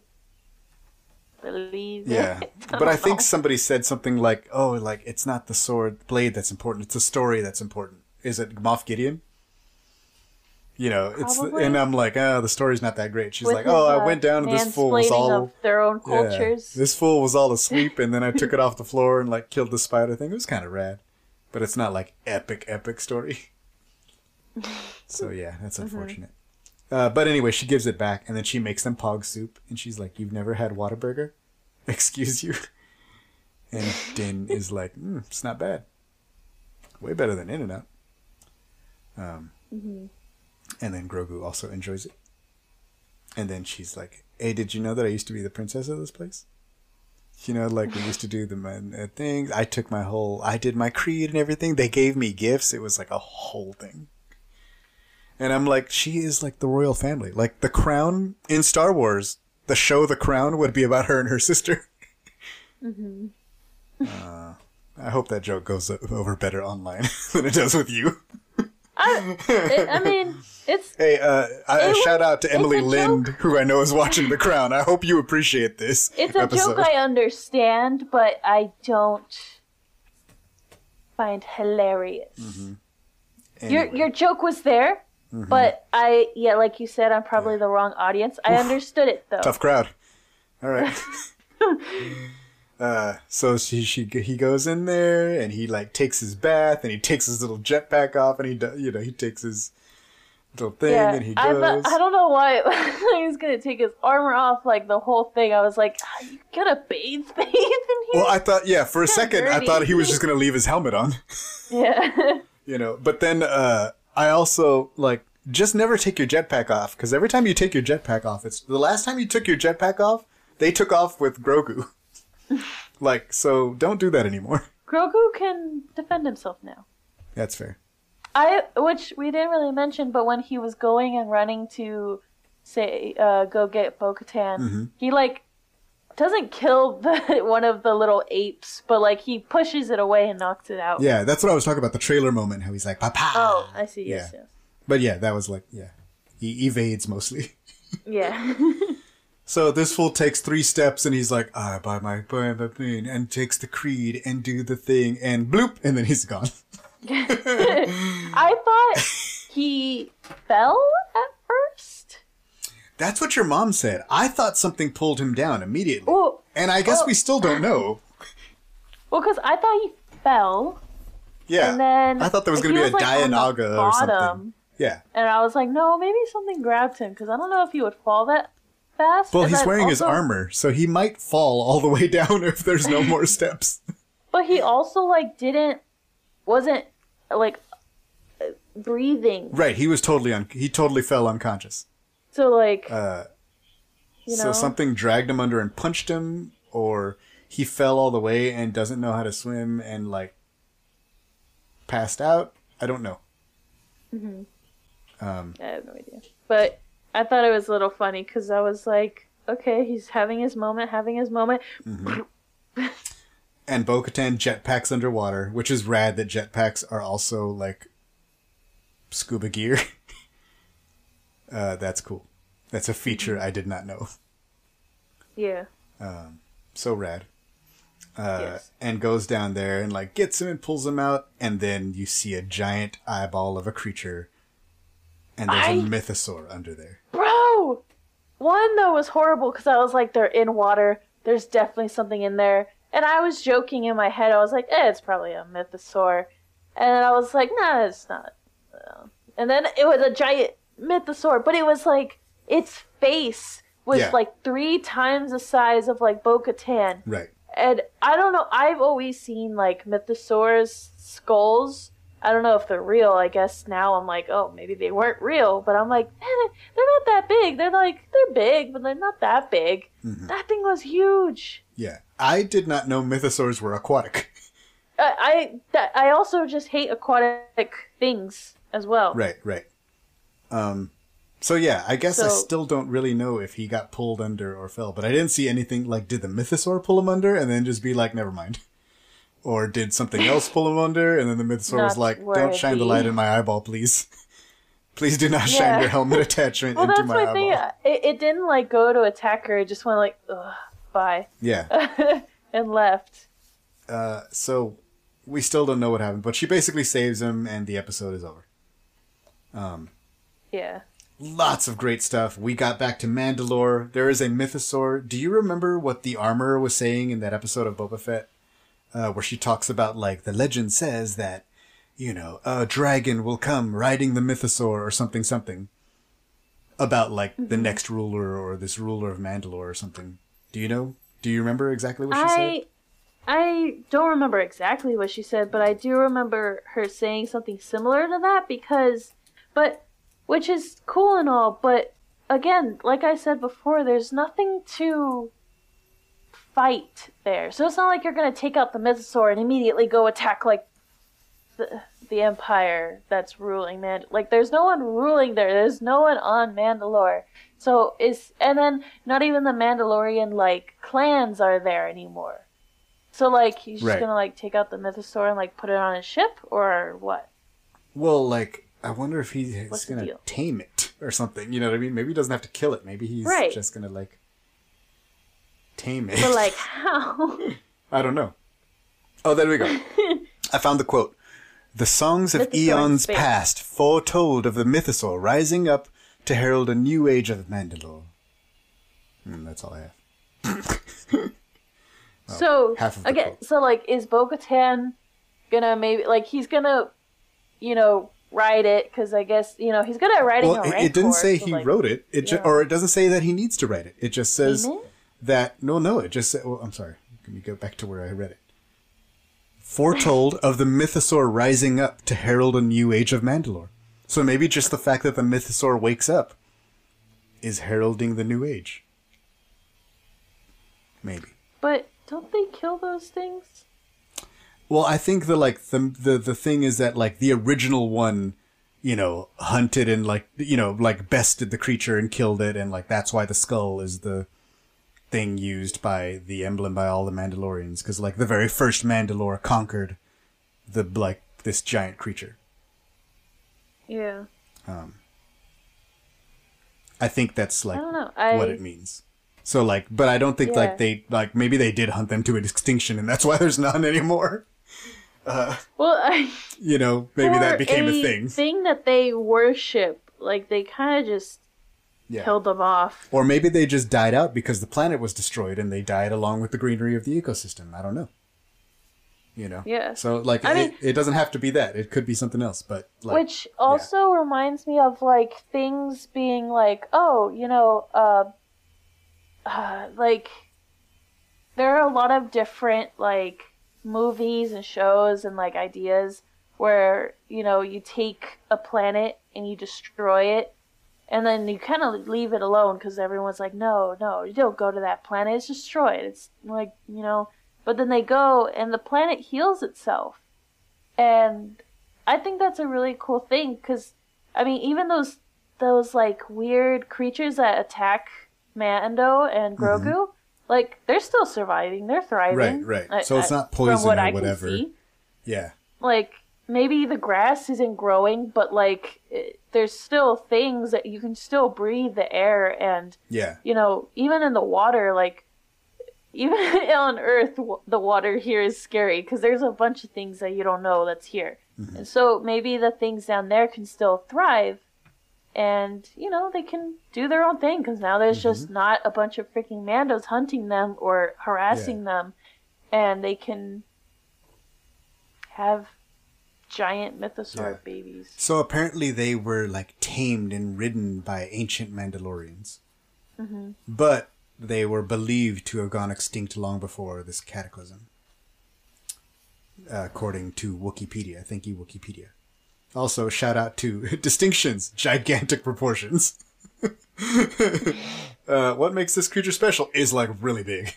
believe Yeah, it. [laughs] but I think somebody said something like, "Oh, like it's not the sword blade that's important; it's the story that's important." Is it Moff Gideon? You know, it's and I'm like, "Oh, the story's not that great." She's With like, "Oh, I uh, went down and this fool was all their own yeah, this fool was all asleep, and then I took it [laughs] off the floor and like killed the spider thing. It was kind of rad, but it's not like epic, epic story. [laughs] so yeah, that's Mm-hmm. unfortunate. Uh, but anyway, she gives it back, and then she makes them pog soup, and she's like, "You've never had Whataburger? [laughs] Excuse you?" And Din [laughs] is like, mm, "It's not bad. Way better than In and Out." Um, Mm-hmm. and then Grogu also enjoys it. And then she's like, "Hey, did you know that I used to be the princess of this place? You know, like we used to do the things. I took my whole, I did my creed and everything. They gave me gifts. It was like a whole thing." And I'm like, she is like the royal family. Like the crown in Star Wars, the show The Crown would be about her and her sister. hmm Uh, I hope that joke goes over better online [laughs] than it does with you. I, it, I [laughs] mean, it's Hey, uh, I, It a was- shout out to Emily Lind, joke. who I know is watching The Crown. I hope you appreciate this. it's a episode. joke I understand, but I don't find hilarious. Your Anyway. your joke was there, Mm-hmm. but I yeah, like you said, I'm probably the wrong audience. I understood it though. tough crowd. All right. [laughs] [laughs] uh, so she, she he goes in there and he like takes his bath and he takes his little jetpack off and he do, you know he takes his little thing Yeah, and he I, goes. thought- I don't know why [laughs] he's gonna take his armor off, like the whole thing. I was like, "Are you gonna bathe, [laughs] bathe in here? well, I thought yeah for a second I thought he was just [laughs] gonna leave his helmet on, yeah, you know. But then uh, I also like just never take your jetpack off because every time you take your jetpack off, it's the last time you took your jetpack off, they took off with Grogu. [laughs] like so, don't do that anymore. [laughs] Grogu can defend himself now. That's fair. I, which we didn't really mention, but when he was going and running to say, uh, go get Bo-Katan, Mhm. he like doesn't kill [laughs] the one of the little apes, but like he pushes it away and knocks it out. Yeah, that's what I was talking about. The trailer moment, how he's like, "Papa." Oh, I see. Yes, yes. But yeah, that was like, yeah, he evades mostly. Yeah. So this fool takes three steps and he's like, I buy my buy my and takes the creed and do the thing and bloop and then he's gone. [laughs] I thought he fell at first. That's what your mom said. I thought something pulled him down immediately. Oh, And I guess oh. we still don't know. well, because I thought he fell, Yeah. and then I thought there was gonna be a like, Dianoga or something. yeah. And I was like, no, maybe something grabbed him because I don't know if he would fall that fast. Well, he's wearing his armor, so he might fall all the way down if there's no more [laughs] steps. But he also like didn't, wasn't like breathing. right, he was totally un- he totally fell unconscious. So like, Uh you So know, something dragged him under and punched him, or he fell all the way and doesn't know how to swim and like passed out. I don't know. Um, I have no idea. But I thought it was a little funny because I was like, okay, he's having his moment, having his moment. [laughs] and Bo Katan jetpacks underwater, which is rad that jetpacks are also like scuba gear. [laughs] uh, that's cool. That's a feature I did not know. Yeah. So rad. Uh, Yes. And goes down there and like gets him and pulls him out, and then you see a giant eyeball of a creature, and there's a I- mythosaur under there. Bro! One though was horrible because I was like, they're in water. There's definitely something in there. And I was joking in my head. I was like, eh, it's probably a mythosaur. And then I was like, nah, it's not. Uh, And then it was a giant mythosaur, but it was like, its face was Yeah. like three times the size of like Bo Katan. Right. And I don't know, I've always seen like mythosaurs skulls. I don't know if they're real. I guess now I'm like, oh, maybe they weren't real. But I'm like, eh, they're not that big. They're like, they're big, but they're not that big. Mhm. That thing was huge. Yeah. I did not know mythosaurs were aquatic. [laughs] I, I, that, I also just hate aquatic things as well. right, right. Um so yeah, I guess I still don't really know if he got pulled under or fell, but I didn't see anything like did the mythosaur pull him under and then just be like never mind. [laughs] Or did something else pull him under and then the mythosaur was Not like don't shine the light in my eyeball please. [laughs] please do not shine Yeah. your helmet attachment [laughs] Well, into my my thing. eyeball. It, it didn't like go to attack her. It just went like, ugh. bye. Yeah. [laughs] and left. Uh, so we still don't know what happened, but she basically saves him, and the episode is over. Um, Yeah. lots of great stuff. We got back to Mandalore. There is a mythosaur. Do you remember what the armor was saying in that episode of Boba Fett, uh, where she talks about like the legend says that you know a dragon will come riding the mythosaur or something something about like the next ruler or this ruler of Mandalore or something. Do you know? Do you remember exactly what she said? I I don't remember exactly what she said, but I do remember her saying something similar to that because but which is cool and all, but again, like I said before, there's nothing to fight there. So it's not like you're going to take out the mythosaur and immediately go attack like the the empire that's ruling man like there's no one ruling there there's no one on mandalore so is and then not even the mandalorian like clans are there anymore so like he's just Right. gonna like take out the mythosaur and like put it on his ship or what Well, like, I wonder if he's What's gonna tame it or something. You know what I mean? Maybe he doesn't have to kill it. Maybe he's Right. just gonna like tame it. but like [laughs] how I don't know. Oh, there we go. I found the quote. The songs of Mythosaur in eons space. past foretold of the mythosaur rising up to herald a new age of Mandalore. And that's all I have. [laughs] so half of the again quote. so like is bo-katan gonna maybe like he's gonna you know write it because i guess you know he's good at riding Well, a it, it didn't say so, he like, wrote it. It ju- yeah. or it doesn't say that he needs to write it. It just says Amen? That no, no. It just said. Well, I'm sorry. Let me go back to where I read it. Foretold of the mythosaur rising up to herald a new age of Mandalore. So maybe just the fact that the mythosaur wakes up is heralding the new age. Maybe. but don't they kill those things Well, I think the like the the the thing is that like the original one, you know, hunted and like you know like bested the creature and killed it, and like that's why the skull is the thing used by the emblem by all the Mandalorians because like the very first Mandalore conquered the like this giant creature. yeah Um. I think that's like I don't know. I what it means. So like, but I don't think Yeah. like they like maybe they did hunt them to extinction, and that's why there's none anymore. [laughs] Uh, well, I You know, maybe that became a thing. Thing that they worship, like they kind of just Yeah. killed them off. Or maybe they just died out because the planet was destroyed and they died along with the greenery of the ecosystem. I don't know. You know? Yeah. So, like, I it, mean- it doesn't have to be that. It could be something else, but, like, Which also reminds me of like things being like, oh, you know, uh, uh, like there are a lot of different like movies and shows and like ideas where you know you take a planet and you destroy it and then you kind of leave it alone because everyone's like no no you don't go to that planet. It's destroyed. It's like you know but then they go and the planet heals itself. And i think that's a really cool thing because i mean even those those like weird creatures that attack mando and mm-hmm. grogu like they're still surviving. They're thriving. Right, right. I- So it's not poison what or I whatever. yeah. like maybe the grass isn't growing but like it, there's still things that you can still breathe the air and Yeah. you know even in the water like even [laughs] on earth w- the water here is scary because there's a bunch of things that you don't know that's here. Mm-hmm. And so maybe the things down there can still thrive and you know they can do their own thing because now there's mm-hmm. just not a bunch of freaking mandos hunting them or harassing them and they can have giant mythosaur Yeah. babies So apparently they were, like, tamed and ridden by ancient Mandalorians. Mm-hmm. But they were believed to have gone extinct long before this cataclysm. According to Wikipedia. Thank you, Wikipedia. Also, shout out to [laughs] Distinctions, gigantic proportions. [laughs] uh, what makes this creature special is like really big.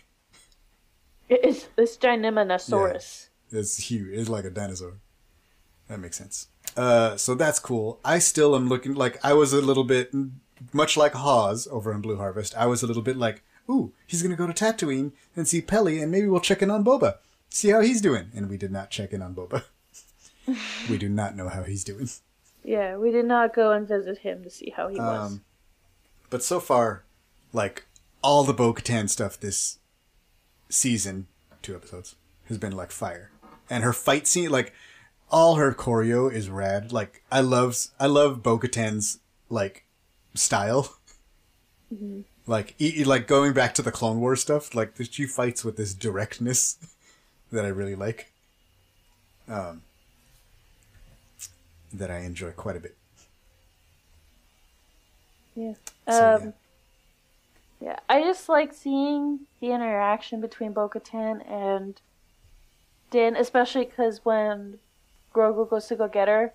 it's this Gigantinosaurus. It's huge. It's like a dinosaur. That makes sense. Uh, so that's cool. I still am looking like I was a little bit, much like Hawes over in Blue Harvest. I was a little bit like, ooh, he's gonna go to Tatooine and see Peli, and maybe we'll check in on Boba, see how he's doing. And we did not check in on Boba. [laughs] we do not know how he's doing. Yeah, we did not go and visit him to see how he was. Um, but so far, like all the Bo-Katan stuff this season, two episodes, has been like fire. And her fight scene, like all her choreo is rad. Like I love I love Bo-Katan's like style. Like e- like going back to the Clone Wars stuff, like she fights with this directness [laughs] that I really like. Um, that I enjoy quite a bit. Yeah. So, Um, yeah. I just like seeing the interaction between Bo Katan and Din, especially because when Grogu goes to go get her,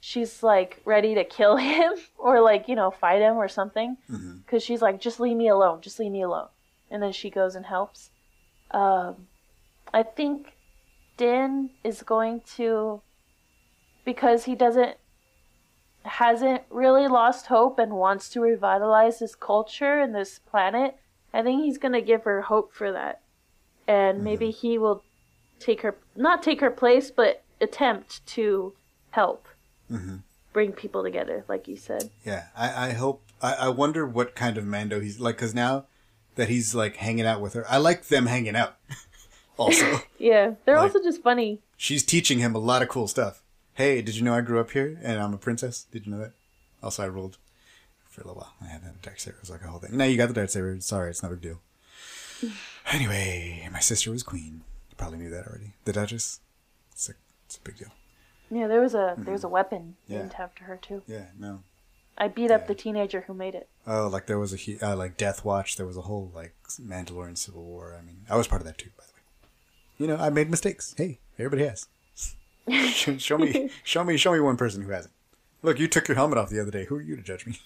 she's like ready to kill [laughs] him or like, you know, fight him or something. Because she's like, just leave me alone, just leave me alone. And then she goes and helps. Um, I think Din is going to, because he doesn't hasn't really lost hope and wants to revitalize his culture and this planet, I think he's gonna give her hope for that. And maybe he will take her not take her place, but attempt to help Mhm. bring people together, like you said. Yeah, I, I hope. I, I wonder what kind of Mando he's like, because now that he's like hanging out with her, I like them hanging out. [laughs] also, [laughs] Yeah. They're Like- also just funny. she's teaching him a lot of cool stuff. Hey, did you know I grew up here and I'm a princess? Did you know that? Also, I ruled for a little while. I had a Darksaber. It was like a whole thing. Now you got the Darksaber. Sorry, it's no big deal. [sighs] Anyway, my sister was queen. You probably knew that already. The Duchess. It's a, big deal. Yeah, there was a there was a weapon Mm-hmm. Yeah. named after her too. Yeah, no. I beat up Yeah. the teenager who made it. Oh, like there was a uh, like Death Watch. There was a whole like Mandalorian Civil War. I mean, I was part of that too, by the way. You know, I made mistakes. Hey, everybody has. show show me, [laughs] show me, show me one person who hasn't. Look, you took your helmet off the other day. Who are you to judge me?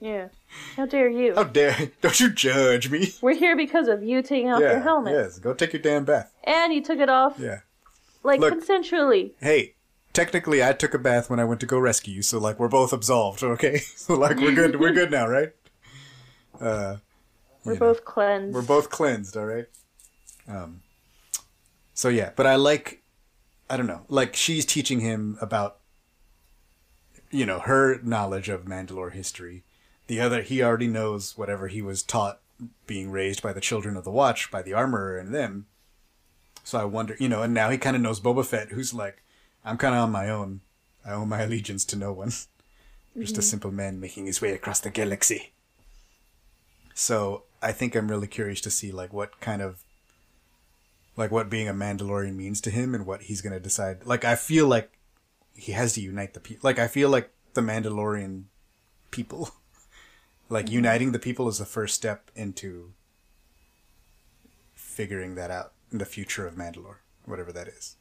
Yeah. How dare you? How dare! Don't you judge me? We're here because of you taking off yeah, your helmet. yes. Go take your damn bath. And you took it off Yeah. Like Look. consensually. Hey, technically, I took a bath when I went to go rescue you, so like we're both absolved. Okay, [laughs] so like we're good. We're good now, right? Uh, We're you know. both cleansed. We're both cleansed, all right. Um. So yeah, but I like, I don't know, like she's teaching him about, you know, her knowledge of Mandalore history. The other, he already knows whatever he was taught being raised by the Children of the Watch, by the Armorer and them. So I wonder, you know, and now he kind of knows Boba Fett, who's like, I'm kind of on my own. I owe my allegiance to no one. [laughs] Just a mm-hmm. simple man making his way across the galaxy. So I think I'm really curious to see like what kind of like what being a Mandalorian means to him and what he's gonna decide. Like I feel like he has to unite the people. Like I feel like the Mandalorian people, [laughs] like mm-hmm. uniting the people, is the first step into figuring that out the future of Mandalore, whatever that is.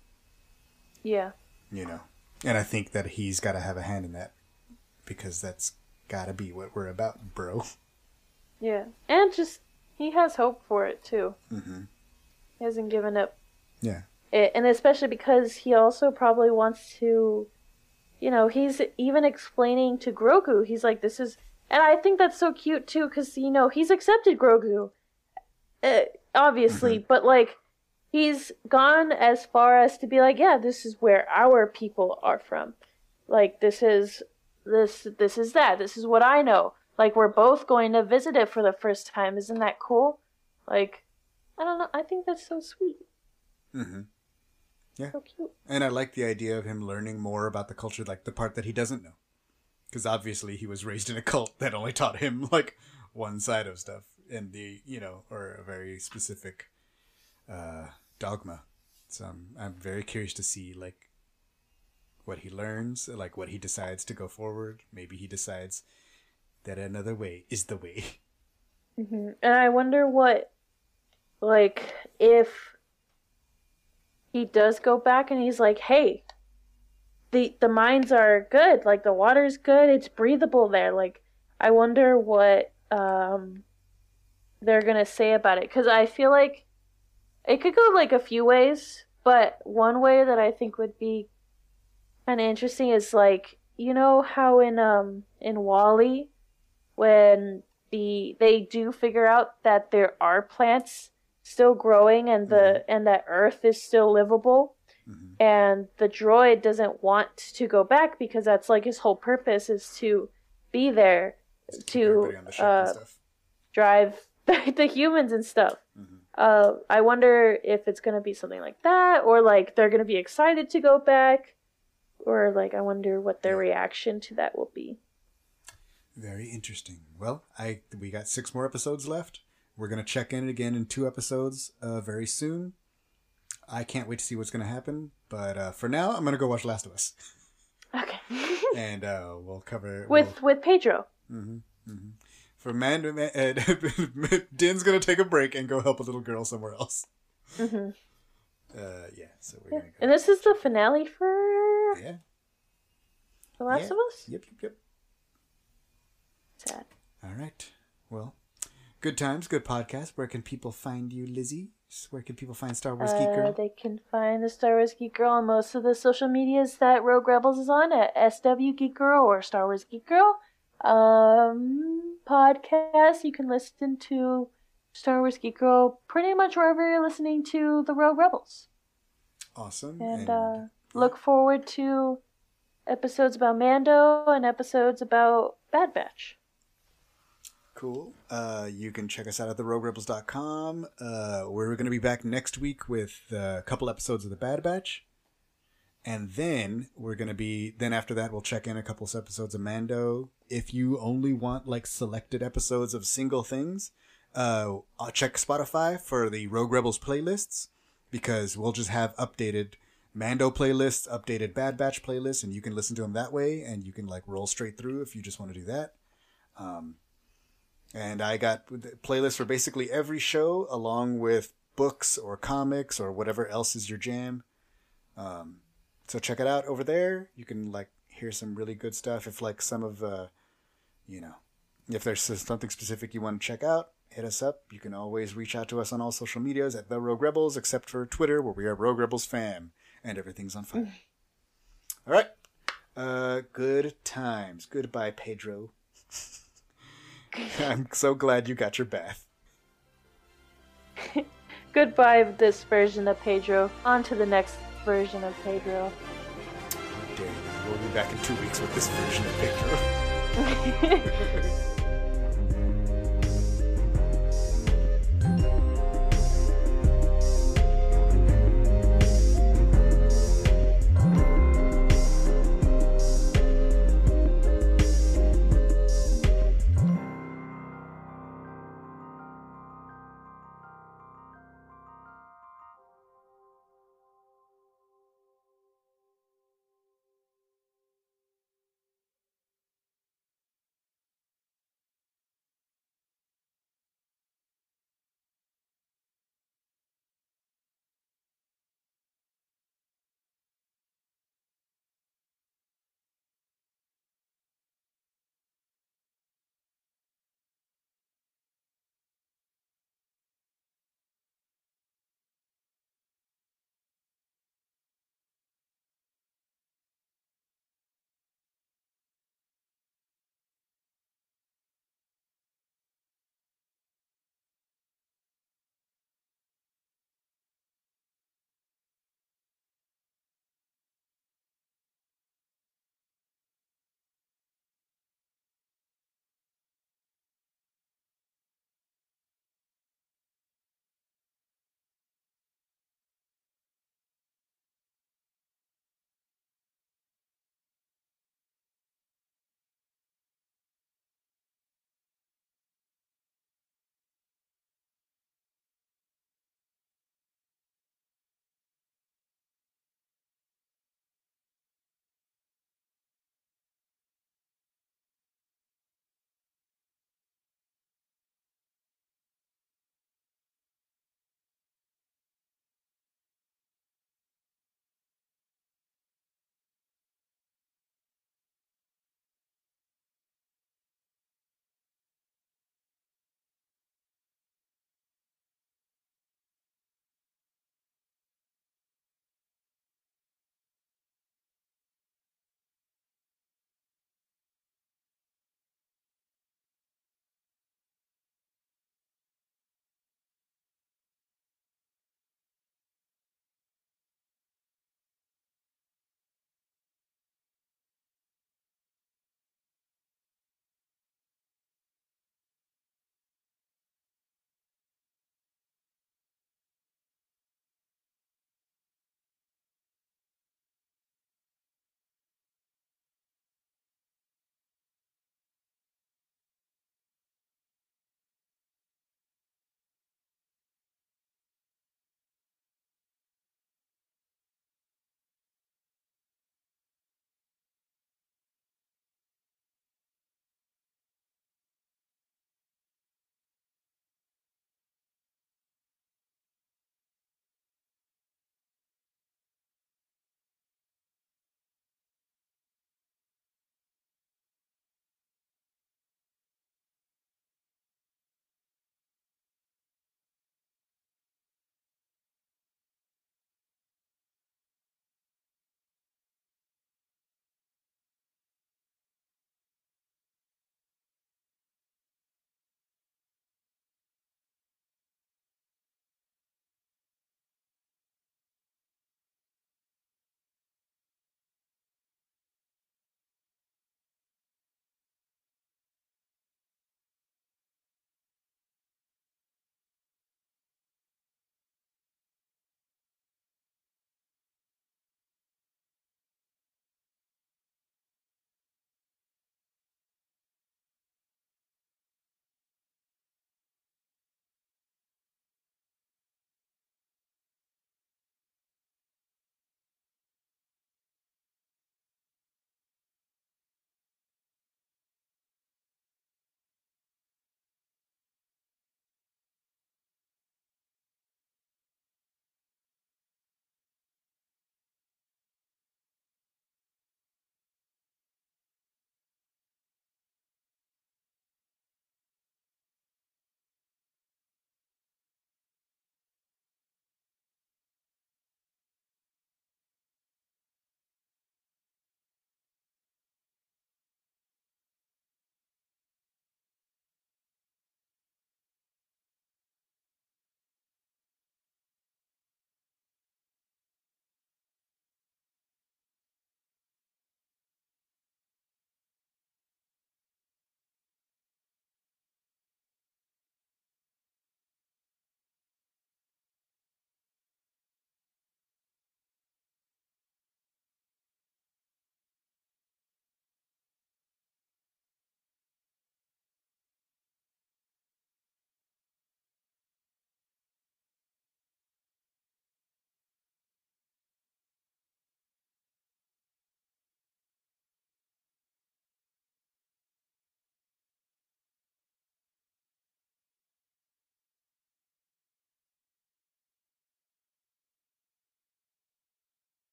yeah. You know, and I think that he's got to have a hand in that because that's got to be what we're about, bro. Yeah. And just he has hope for it too. Mhm. He hasn't given up Yeah. it, and especially because he also probably wants to you know, he's even explaining to Grogu. He's like this is and I think that's so cute too cuz you know, he's accepted Grogu. Uh, obviously, but like he's gone as far as to be like, yeah, this is where our people are from. Like this is this this is that. This is what I know. Like we're both going to visit it for the first time. Isn't that cool? Like I don't know. I think that's so sweet. Mm-hmm. Yeah. So cute. And I like the idea of him learning more about the culture, like the part that he doesn't know. Because obviously he was raised in a cult [laughs] that only taught him, like, one side of stuff. And the, you know, or a very specific uh, dogma. So I'm, I'm very curious to see, like, what he learns, like, what he decides to go forward. Maybe he decides that another way is the way. hmm And I wonder what, like, if he does go back and he's like, "Hey, the the mines are good. Like the water's good. It's breathable there." Like, I wonder what um they're gonna say about it because I feel like it could go like a few ways, but one way that I think would be kind of interesting is like you know how in um in WALL-E when the they do figure out that there are plants still growing and the and that earth is still livable Mhm. and the droid doesn't want to go back because that's like his whole purpose is to be there to the uh, drive [laughs] the humans and stuff. Uh, I wonder if it's gonna be something like that, or like they're gonna be excited to go back, or like I wonder what their reaction to that will be. Very interesting. Well, I we got six more episodes left. We're gonna check in again in two episodes uh, very soon. I can't wait to see what's gonna happen. But uh, for now, I'm gonna go watch Last of Us, Okay. [laughs] and uh, we'll cover with with Pedro. hmm hmm For man, man uh, Din's gonna take a break and go help a little girl somewhere else. hmm Uh, yeah. So we're Yeah. gonna go. And this is the finale for Yeah. The Last Yeah. of Us. Yep. Yep. Yep. Sad. All right. Well, good times, good podcast. Where can people find you, Lizzy? Where can people find Star Wars Geek Uh, Girl? they can find the Star Wars Geek Girl on most of the social medias that Rogue Rebels is on at SW Geek Girl or Star Wars Geek Girl. Um, podcast you can listen to Star Wars Geek Girl pretty much wherever you're listening to the Rogue Rebels. Awesome. And uh, look forward to episodes about Mando and episodes about Bad Batch. Cool. Uh, you can check us out at theroguerebels.com. Uh, we're going to be back next week with uh, a couple episodes of The Bad Batch. And then we're going to be, then after that, we'll check in a couple episodes of Mando. If you only want like selected episodes of single things, uh, I'll check Spotify for the Rogue Rebels playlists because we'll just have updated Mando playlists, updated Bad Batch playlists, and you can listen to them that way. And you can like roll straight through if you just want to do that. Um, and I got playlists for basically every show, along with books or comics or whatever else is your jam. Um, so check it out over there. You can like hear some really good stuff. If like some of, uh, you know, if there's something specific you want to check out, hit us up. You can always reach out to us on all social medias at the Rogue Rebels, except for Twitter, where we are Rogue Rebels fam, and everything's on fire. all right. Uh, good times. Goodbye, Pedro. [laughs] I'm so glad you got your bath. [laughs] Goodbye, this version of Pedro. On to the next version of Pedro. You. We'll be back in two weeks with this version of Pedro. [laughs]